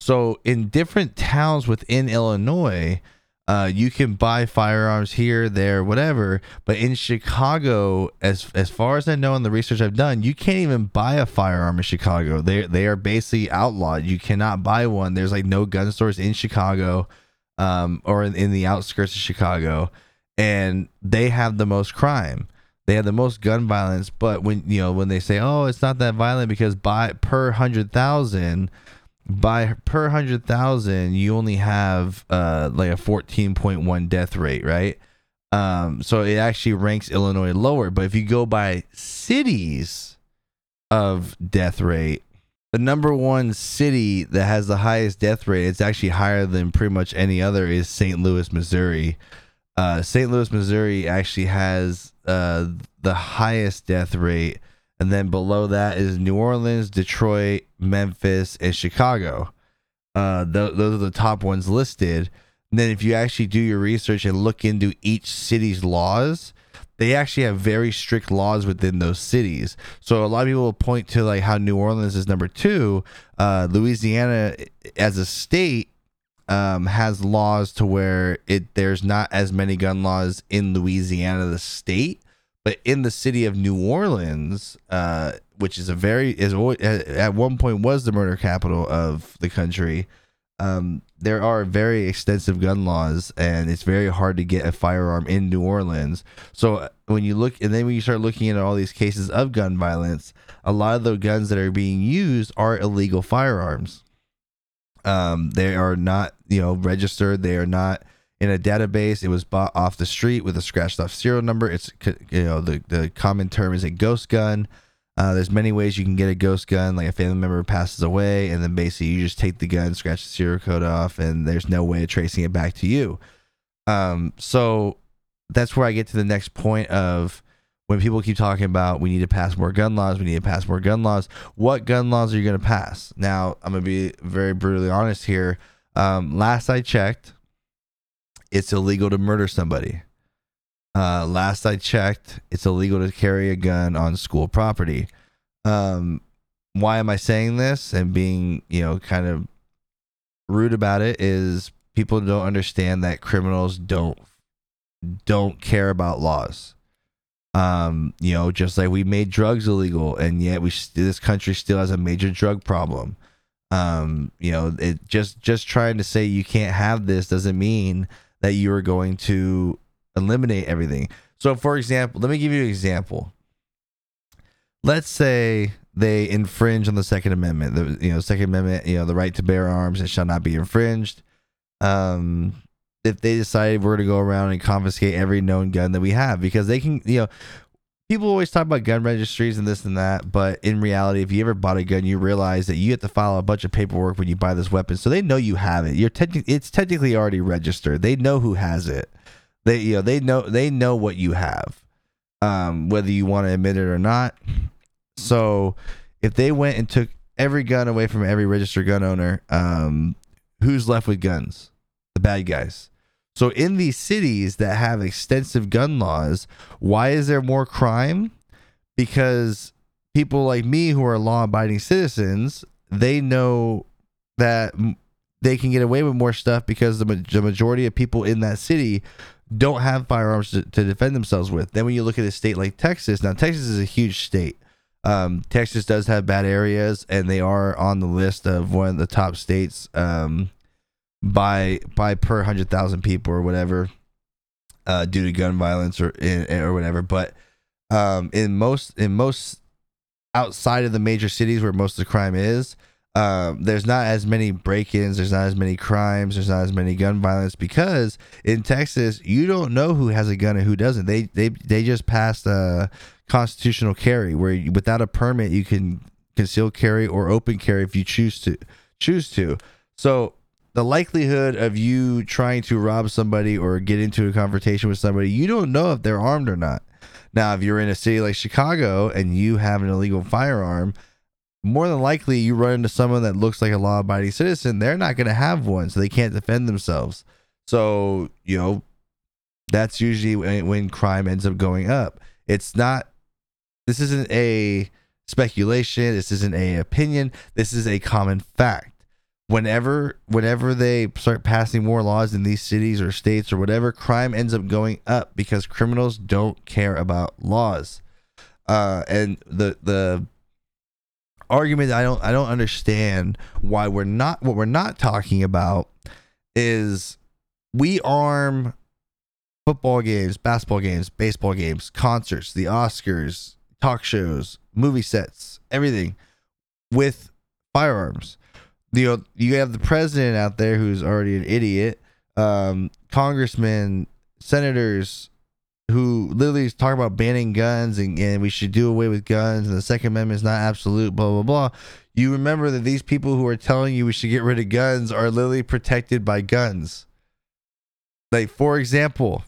So in different towns within Illinois, uh, you can buy firearms here, there, whatever. But in Chicago, as as far as I know in the research I've done, you can't even buy a firearm in Chicago. They they are basically outlawed. You cannot buy one. There's like no gun stores in Chicago, um, or in, in the outskirts of Chicago and they have the most crime. They have the most gun violence. But when you know when they say, "Oh, it's not that violent because by per hundred thousand, by per hundred thousand, you only have uh like a fourteen point one death rate, right? Um, so it actually ranks Illinois lower. But if you go by cities of death rate, the number one city that has the highest death rate, it's actually higher than pretty much any other, is St. Louis, Missouri. Uh, St. Louis, Missouri actually has uh, the highest death rate. And then below that is New Orleans, Detroit, Memphis, and Chicago. Uh, th- those are the top ones listed. And then if you actually do your research and look into each city's laws, they actually have very strict laws within those cities. So a lot of people will point to like how New Orleans is number two. Uh, Louisiana, as a state, um, has laws to where it there's not as many gun laws in Louisiana, the state, but in the city of New Orleans, uh, which is a very is at one point was the murder capital of the country um, there are very extensive gun laws, and it's very hard to get a firearm in New Orleans. So uh, when you look, and then when you start looking at all these cases of gun violence, a lot of the guns that are being used are illegal firearms. Um, they are not, you know, registered. They are not in a database. It was bought off the street with a scratched off serial number. It's, you know, the the common term is a ghost gun. Uh, there's many ways you can get a ghost gun, like a family member passes away, and then basically you just take the gun, scratch the serial code off, and there's no way of tracing it back to you. Um, so that's where I get to the next point of when people keep talking about we need to pass more gun laws, we need to pass more gun laws. What gun laws are you going to pass? Now, I'm going to be very brutally honest here. Um, last I checked, it's illegal to murder somebody. Uh, last I checked, it's illegal to carry a gun on school property. Um, why am I saying this and being, you know, kind of rude about it? Is people don't understand that criminals don't don't care about laws. Um, you know, just like we made drugs illegal, and yet we this country still has a major drug problem. Um, you know, it just just trying to say you can't have this doesn't mean that you are going to eliminate everything. So, for example, let me give you an example. Let's say they infringe on the Second Amendment. The you know Second Amendment, you know the right to bear arms, it shall not be infringed. Um, if they decided we're going to go around and confiscate every known gun that we have, because they can, you know, people always talk about gun registries and this and that, but in reality, if you ever bought a gun, you realize that you have to file a bunch of paperwork when you buy this weapon, so they know you have it. You're technically it's technically already registered. They know who has it. They you know they know they know what you have, um, whether you want to admit it or not. So if they went and took every gun away from every registered gun owner, um, who's left with guns? The bad guys. So in these cities that have extensive gun laws, why is there more crime? Because people like me who are law-abiding citizens, they know that they can get away with more stuff because the, majority of people in that city don't have firearms to, to, defend themselves with. Then when you look at a state like Texas, now Texas is a huge state. Um, Texas does have bad areas, and they are on the list of one of the top states um, by by per hundred thousand people or whatever, uh, due to gun violence or or whatever. But um, in most in most outside of the major cities where most of the crime is, um, there's not as many break-ins, there's not as many crimes, there's not as many gun violence because in Texas you don't know who has a gun and who doesn't. They they they just passed a constitutional carry where you, without a permit you can conceal carry or open carry if you choose to choose to. So the likelihood of you trying to rob somebody or get into a confrontation with somebody, you don't know if they're armed or not. Now, if you're in a city like Chicago and you have an illegal firearm, more than likely you run into someone that looks like a law abiding citizen, they're not going to have one, so they can't defend themselves. So, you know, that's usually when, when crime ends up going up. It's not, this isn't a speculation, this isn't a opinion, this is a common fact. Whenever, whenever they start passing more laws in these cities or states or whatever, crime ends up going up because criminals don't care about laws. Uh, and the the argument I don't I don't understand why we're not what we're not talking about is we arm football games, basketball games, baseball games, concerts, the Oscars, talk shows, movie sets, everything with firearms. You know you have the president out there who's already an idiot, um, congressmen, senators who literally talk about banning guns and, and we should do away with guns and the Second Amendment is not absolute, blah blah blah. You remember that these people who are telling you we should get rid of guns are literally protected by guns. Like for example,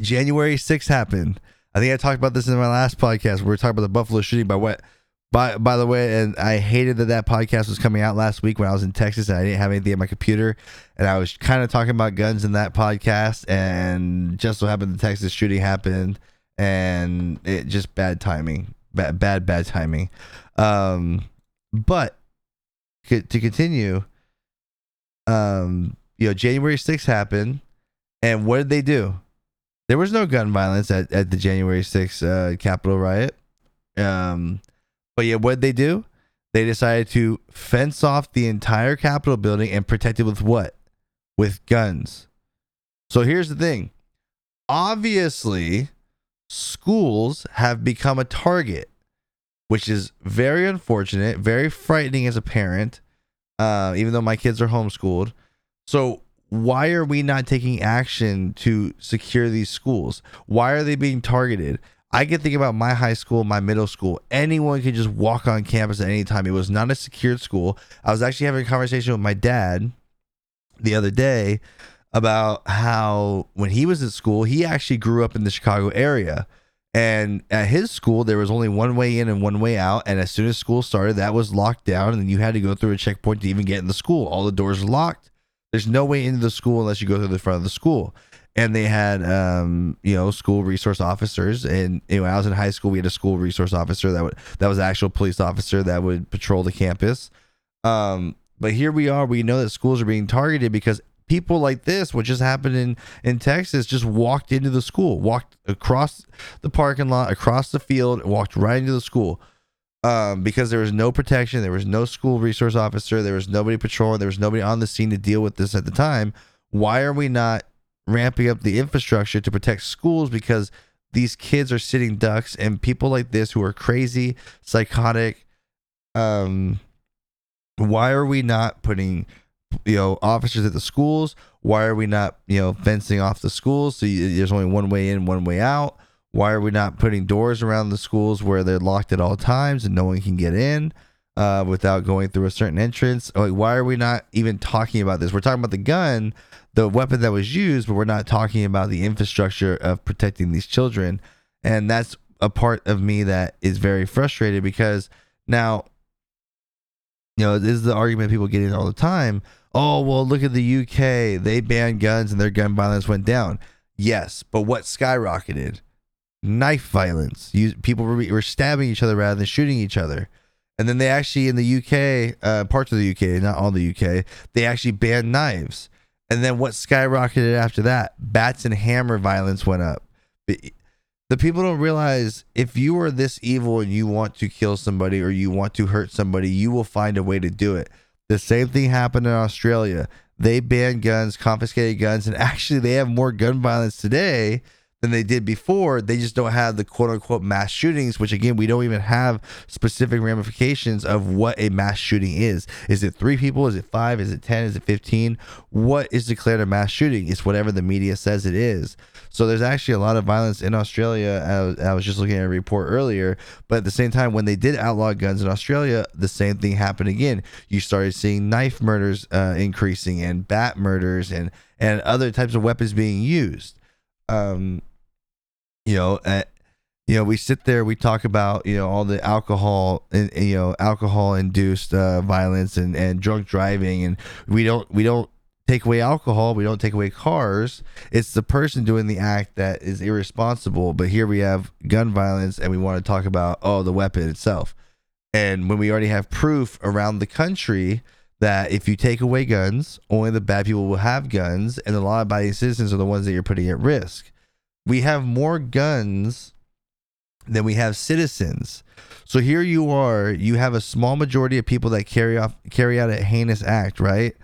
January 6th happened. I think I talked about this in my last podcast. We were talking about the Buffalo shooting by what by by the way, and I hated that that podcast was coming out last week when I was in Texas and I didn't have anything on my computer, and I was kind of talking about guns in that podcast, and just so happened the Texas shooting happened, and it just bad timing, bad bad bad timing. Um, but to continue, um, you know, January 6th happened, and what did they do? There was no gun violence at, at the January 6th uh, Capitol riot. Um, but yeah, what did they do? They decided to fence off the entire Capitol building and protect it with what? With guns. So here's the thing. Obviously, schools have become a target, which is very unfortunate, very frightening as a parent, uh, even though my kids are homeschooled. So, why are we not taking action to secure these schools? Why are they being targeted? I can think about my high school, my middle school. Anyone could just walk on campus at any time. It was not a secured school. I was actually having a conversation with my dad the other day about how when he was at school, he actually grew up in the Chicago area. And at his school, there was only one way in and one way out. And as soon as school started, that was locked down. And you had to go through a checkpoint to even get in the school. All the doors are locked. There's no way into the school unless you go through the front of the school and they had um, you know school resource officers. And you know, when I was in high school we had a school resource officer that would that was actual police officer that would patrol the campus. Um, but here we are. We know that schools are being targeted because people like this what just happened in in Texas just walked into the school walked across the parking lot across the field walked right into the school. Um, because there was no protection there was no school resource officer there was nobody patrolling there was nobody on the scene to deal with this at the time. Why are we not ramping up the infrastructure to protect schools because these kids are sitting ducks and people like this who are crazy, psychotic. Um, why are we not putting, you know, officers at the schools? Why are we not, you know, fencing off the schools so you, there's only one way in, one way out? Why are we not putting doors around the schools where they're locked at all times and no one can get in? Uh, without going through a certain entrance. Like, why are we not even talking about this? We're talking about the gun, the weapon that was used, but we're not talking about the infrastructure of protecting these children. And that's a part of me that is very frustrated because now, you know, this is the argument people get in all the time. Oh, well, look at the UK. They banned guns and their gun violence went down. Yes, but what skyrocketed? Knife violence. You, people were, were stabbing each other rather than shooting each other. And then they actually, in the UK, uh, parts of the UK, not all the UK, they actually banned knives. And then what skyrocketed after that? Bats and hammer violence went up. The people don't realize if you are this evil and you want to kill somebody or you want to hurt somebody, you will find a way to do it. The same thing happened in Australia. They banned guns, confiscated guns, and <laughs> actually they have more gun violence today than they did before. They just don't have the quote unquote mass shootings, which again, we don't even have specific ramifications of what a mass shooting is. Is it three people? Is it five? Is it 10? Is it 15? What is declared a mass shooting? It's whatever the media says it is. So there's actually a lot of violence in Australia. I was, I was just looking at a report earlier, but at the same time, when they did outlaw guns in Australia, the same thing happened again. You started seeing knife murders uh, increasing and bat murders and, and other types of weapons being used. Um, you know, you know, we sit there, we talk about you know all the alcohol and you know alcohol induced uh, violence and and drunk driving, and we don't we don't take away alcohol, we don't take away cars. It's the person doing the act that is irresponsible. But here we have gun violence, and we want to talk about oh the weapon itself. And when we already have proof around the country that if you take away guns, only the bad people will have guns, and the law-abiding citizens are the ones that you're putting at risk we have more guns than we have citizens. So here you are, you have a small majority of people that carry off carry out a heinous act, right?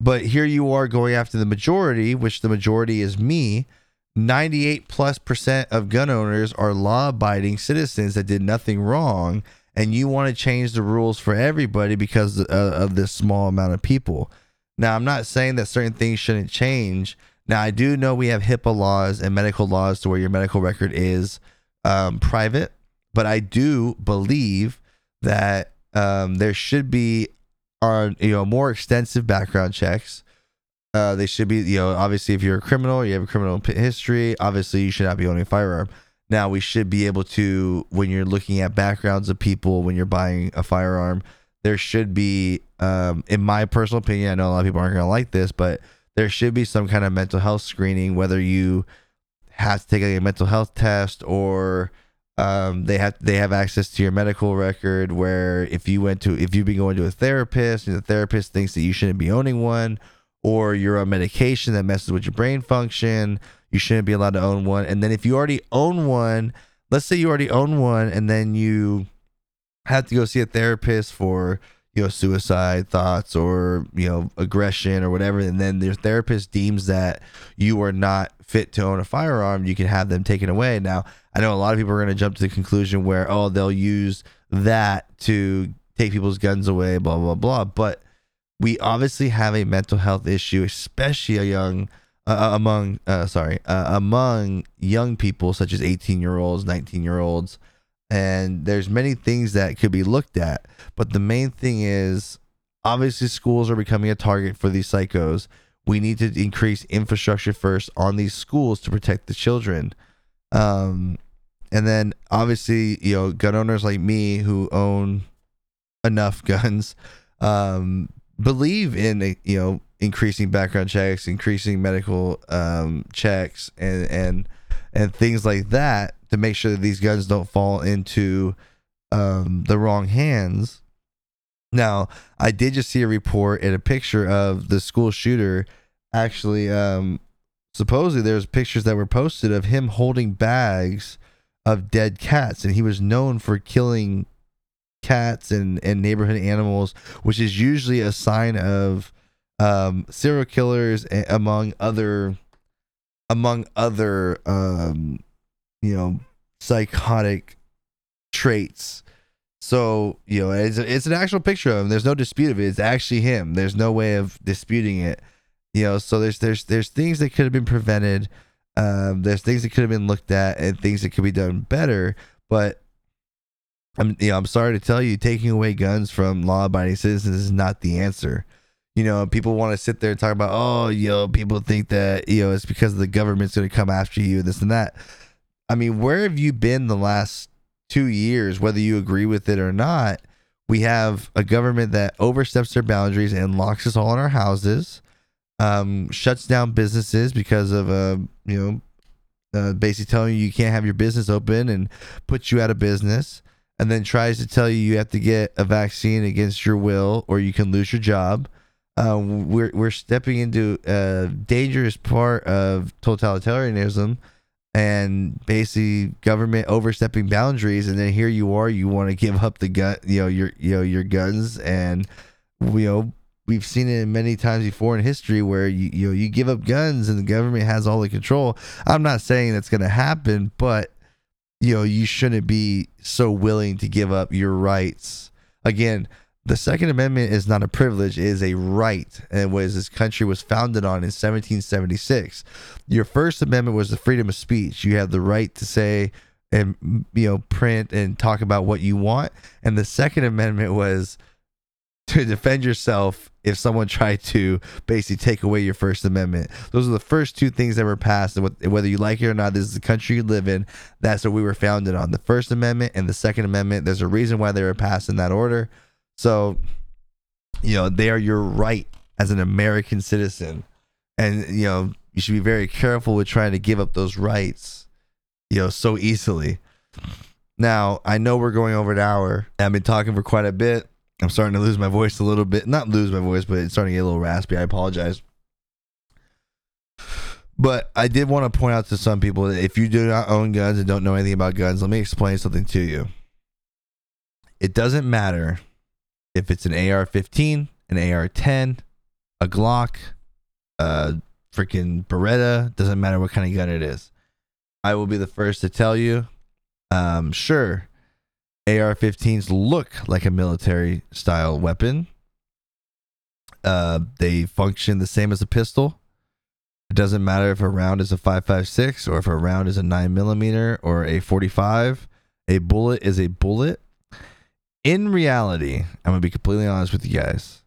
But here you are going after the majority, which the majority is me. 98 plus percent of gun owners are law abiding citizens that did nothing wrong. and you want to change the rules for everybody because of, of this small amount of people. Now, I'm not saying that certain things shouldn't change. Now, I do know we have HIPAA laws and medical laws to where your medical record is um, private, but I do believe that um, there should be on you know more extensive background checks. Uh, they should be you know obviously if you're a criminal, you have a criminal history. Obviously, you should not be owning a firearm. Now we should be able to when you're looking at backgrounds of people when you're buying a firearm, there should be, um, in my personal opinion, I know a lot of people aren't going to like this, but there should be some kind of mental health screening, whether you have to take a mental health test or um, they have they have access to your medical record where if you went to if you've been going to a therapist and the therapist thinks that you shouldn't be owning one or you're on medication that messes with your brain function you shouldn't be allowed to own one. And then if you already own one let's say you already own one and then you have to go see a therapist for you know suicide thoughts or you know aggression or whatever. And then their therapist deems that you are not fit to own a firearm you can have them taken away. Now i know a lot of people are going to jump to the conclusion where oh they'll use that to take people's guns away blah blah blah. But we obviously have a mental health issue especially young uh, among uh, sorry uh, among young people such as 18 year olds 19 year olds and there's many things that could be looked at but the main thing is obviously schools are becoming a target for these psychos. We need to increase infrastructure first on these schools to protect the children. Um, and then obviously you know gun owners like me who own enough <laughs> guns um, believe in you know increasing background checks increasing medical um, checks and and and things like that to make sure that these guns don't fall into um, the wrong hands. Now, I did just see a report and a picture of the school shooter. Actually, um, supposedly there's pictures that were posted of him holding bags of dead cats, and he was known for killing cats and, and neighborhood animals, which is usually a sign of um, serial killers among other among other um, you know, psychotic traits. So, you know, it's, it's an actual picture of him. There's no dispute of it. It's actually him. There's no way of disputing it. You know, so there's there's there's things that could have been prevented. Um, there's things that could have been looked at and things that could be done better. But I'm you know, I'm sorry to tell you, taking away guns from law abiding citizens is not the answer. You know, people want to sit there and talk about, oh, you know, people think that, you know, it's because the government's gonna come after you, this and that I mean, where have you been the last two years, whether you agree with it or not? We have a government that oversteps their boundaries and locks us all in our houses, um, shuts down businesses because of, uh, you know, uh, basically telling you you can't have your business open and puts you out of business, and then tries to tell you you have to get a vaccine against your will or you can lose your job. Uh, we're we're stepping into a dangerous part of totalitarianism and basically government overstepping boundaries and then here you are you want to give up the gun you know your you know your guns and you know we've seen it many times before in history where you you know you give up guns and the government has all the control. I'm not saying that's going to happen but you know you shouldn't be so willing to give up your rights. Again the Second Amendment is not a privilege; it is a right, and was this country was founded on in 1776. Your First Amendment was the freedom of speech. You have the right to say and you know print and talk about what you want, and the Second Amendment was to defend yourself if someone <laughs> tried to basically take away your First Amendment. Those are the first two things that were passed, and whether you like it or not, this is the country you live in. That's what we were founded on: the First Amendment and the Second Amendment. There's a reason why they were passed in that order. So, you know, they are your right as an American citizen. And, you know, you should be very careful with trying to give up those rights, you know, so easily. Now, I know we're going over an hour. I've been talking for quite a bit. I'm starting to lose my voice a little bit. Not lose my voice, but it's starting to get a little raspy. I apologize. But I did want to point out to some people that if you do not own guns and don't know anything about guns, let me explain something to you. It doesn't matter if it's an AR-15, an AR-10, a Glock, a freaking Beretta, doesn't matter what kind of gun it is. I will be the first to tell you. Um, sure, AR-15s look like a military style weapon. Uh, they function the same as a pistol. It doesn't matter if a round is a 5.56 or if a round is a 9 millimeter or a 45. A bullet is a bullet. In reality, I'm to be completely honest with you guys.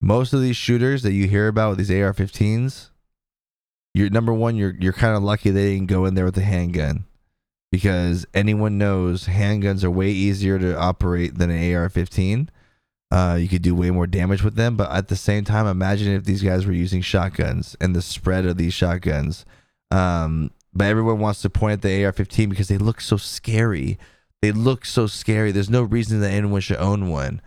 Most of these shooters that you hear about with these AR-15s, you're number one, you're you're kind of lucky they didn't go in there with a handgun because anyone knows handguns are way easier to operate than an AR-15. Uh, you could do way more damage with them, but at the same time, imagine if these guys were using shotguns and the spread of these shotguns. Um, but everyone wants to point at the AR-15 because they look so scary. They look so scary. There's no reason that anyone should own one.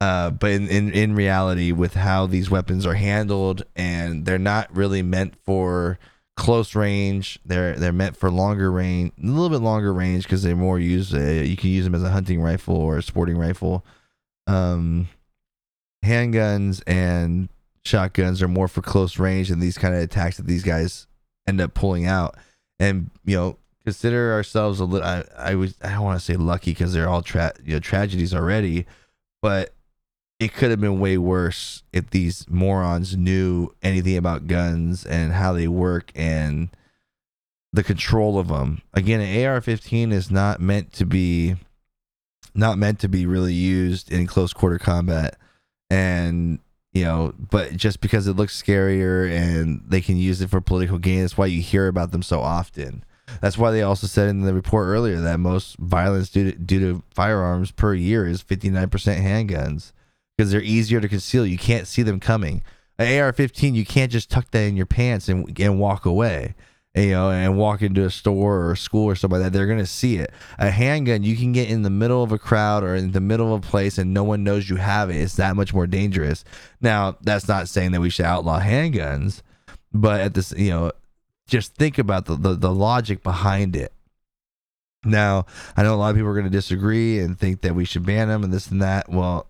Uh, but in, in in reality, with how these weapons are handled, and they're not really meant for close range. They're they're meant for longer range, a little bit longer range because they're more used. Uh, you can use them as a hunting rifle or a sporting rifle. Um, handguns and shotguns are more for close range, and these kind of attacks that these guys end up pulling out. And you know, consider ourselves a little. I, I was I don't want to say lucky because they're all tra- you know tragedies already, but it could have been way worse if these morons knew anything about guns and how they work and the control of them. Again, an AR-15 is not meant to be not meant to be really used in close quarter combat and you know but just because it looks scarier and they can use it for political gain that's why you hear about them so often that's why they also said in the report earlier that most violence due to, due to firearms per year is 59% handguns because they're easier to conceal. You can't see them coming. An AR-15, you can't just tuck that in your pants and and walk away. You know, and walk into a store or a school or something like that, they're gonna see it. A handgun, you can get in the middle of a crowd or in the middle of a place, and no one knows you have it. It's that much more dangerous. Now, that's not saying that we should outlaw handguns, but at this, you know, just think about the, the, the logic behind it. Now, I know a lot of people are going to disagree and think that we should ban them and this and that. Well,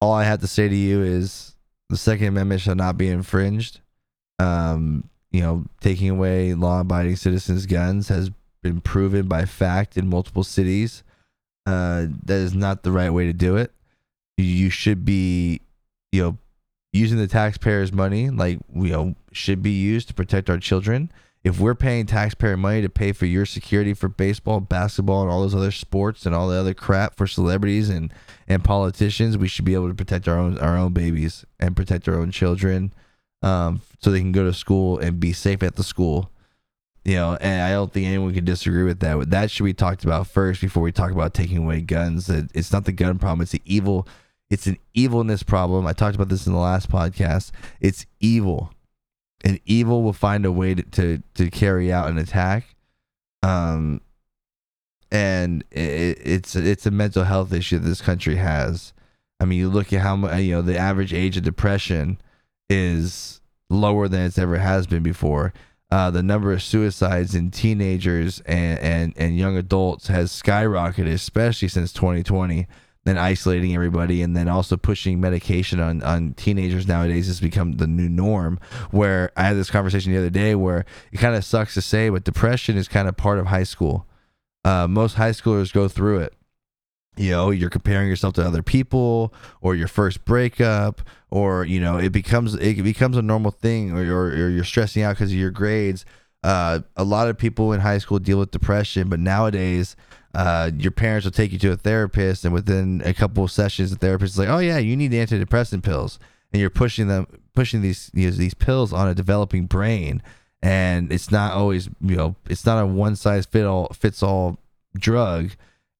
all I have to say to you is the Second Amendment shall not be infringed. Um, you know, taking away law abiding citizens' guns has been proven by fact in multiple cities. Uh, that is not the right way to do it. You should be, you know, using the taxpayers' money like you know should be used to protect our children if we're paying taxpayer money to pay for your security for baseball, basketball, and all those other sports and all the other crap for celebrities and and politicians, we should be able to protect our own our own babies and protect our own children, um, so they can go to school and be safe at the school. You know, and I don't think anyone can disagree with that. That should be talked about first before we talk about taking away guns. It's not the gun problem; it's the evil. It's an evilness problem. I talked about this in the last podcast. It's evil and evil will find a way to, to, to carry out an attack. Um, and it, it's it's a mental health issue this country has. I mean, you look at how you know the average age of depression is lower than it's ever has been before. Uh, the number of suicides in teenagers and, and, and young adults has skyrocketed, especially since 2020 then isolating everybody and then also pushing medication on, on teenagers nowadays has become the new norm where i had this conversation the other day where it kind of sucks to say but depression is kind of part of high school. Uh, most high schoolers go through it. You know you're comparing yourself to other people or your first breakup or you know it becomes it becomes a normal thing or, or, or you're stressing out because of your grades. Uh, a lot of people in high school deal with depression but nowadays uh, your parents will take you to a therapist, and within a couple of sessions, the therapist is like, "Oh yeah, you need antidepressant pills," and you're pushing them, pushing these these pills on a developing brain, and it's not always you know it's not a one size fit all fits all drug,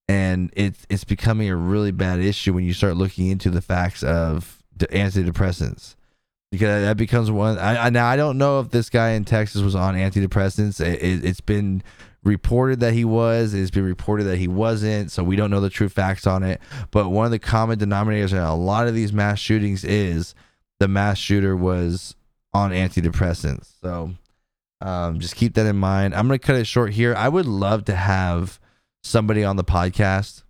and it's it's becoming a really bad issue when you start looking into the facts of antidepressants because that becomes one. I, I, now I don't know if this guy in Texas was on antidepressants. It, it, it's been reported that he was. It's been reported that he wasn't. So we don't know the true facts on it. But one of the common denominators in a lot of these mass shootings is the mass shooter was on antidepressants. So um, just keep that in mind. I'm going to cut it short here. I would love to have somebody on the podcast.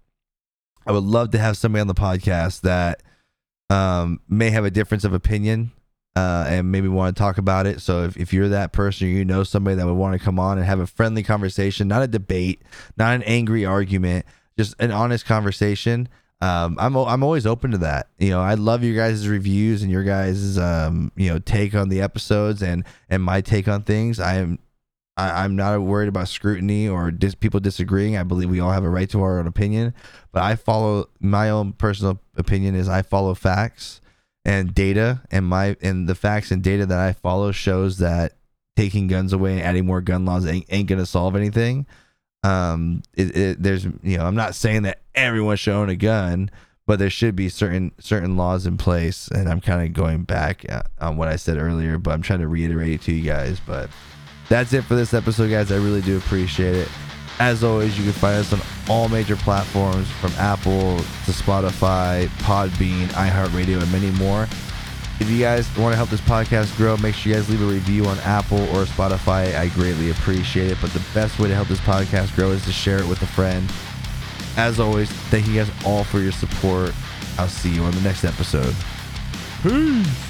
I would love to have somebody on the podcast that um, may have a difference of opinion uh, and maybe want to talk about it. So if, if you're that person, or you know somebody that would want to come on and have a friendly conversation, not a debate, not an angry argument, just an honest conversation, um, I'm I'm always open to that. You know, I love your guys' reviews and your guys' um, you know take on the episodes and and my take on things. I am I, am not worried about scrutiny or dis- people disagreeing. I believe we all have a right to our own opinion, but I follow my own personal opinion is I follow facts and data, and my and the facts and data that I follow shows that taking guns away and adding more gun laws ain't, ain't gonna solve anything. Um, it, it, there's you know I'm not saying that everyone should own a gun, but there should be certain certain laws in place, and I'm kind of going back uh, on what I said earlier, but I'm trying to reiterate it to you guys, but that's it for this episode, guys. I really do appreciate it. As always, you can find us on all major platforms from Apple to Spotify, Podbean, iHeartRadio, and many more. If you guys want to help this podcast grow, make sure you guys leave a review on Apple or Spotify. I greatly appreciate it. But the best way to help this podcast grow is to share it with a friend. As always, thank you guys all for your support. I'll see you on the next episode. Peace.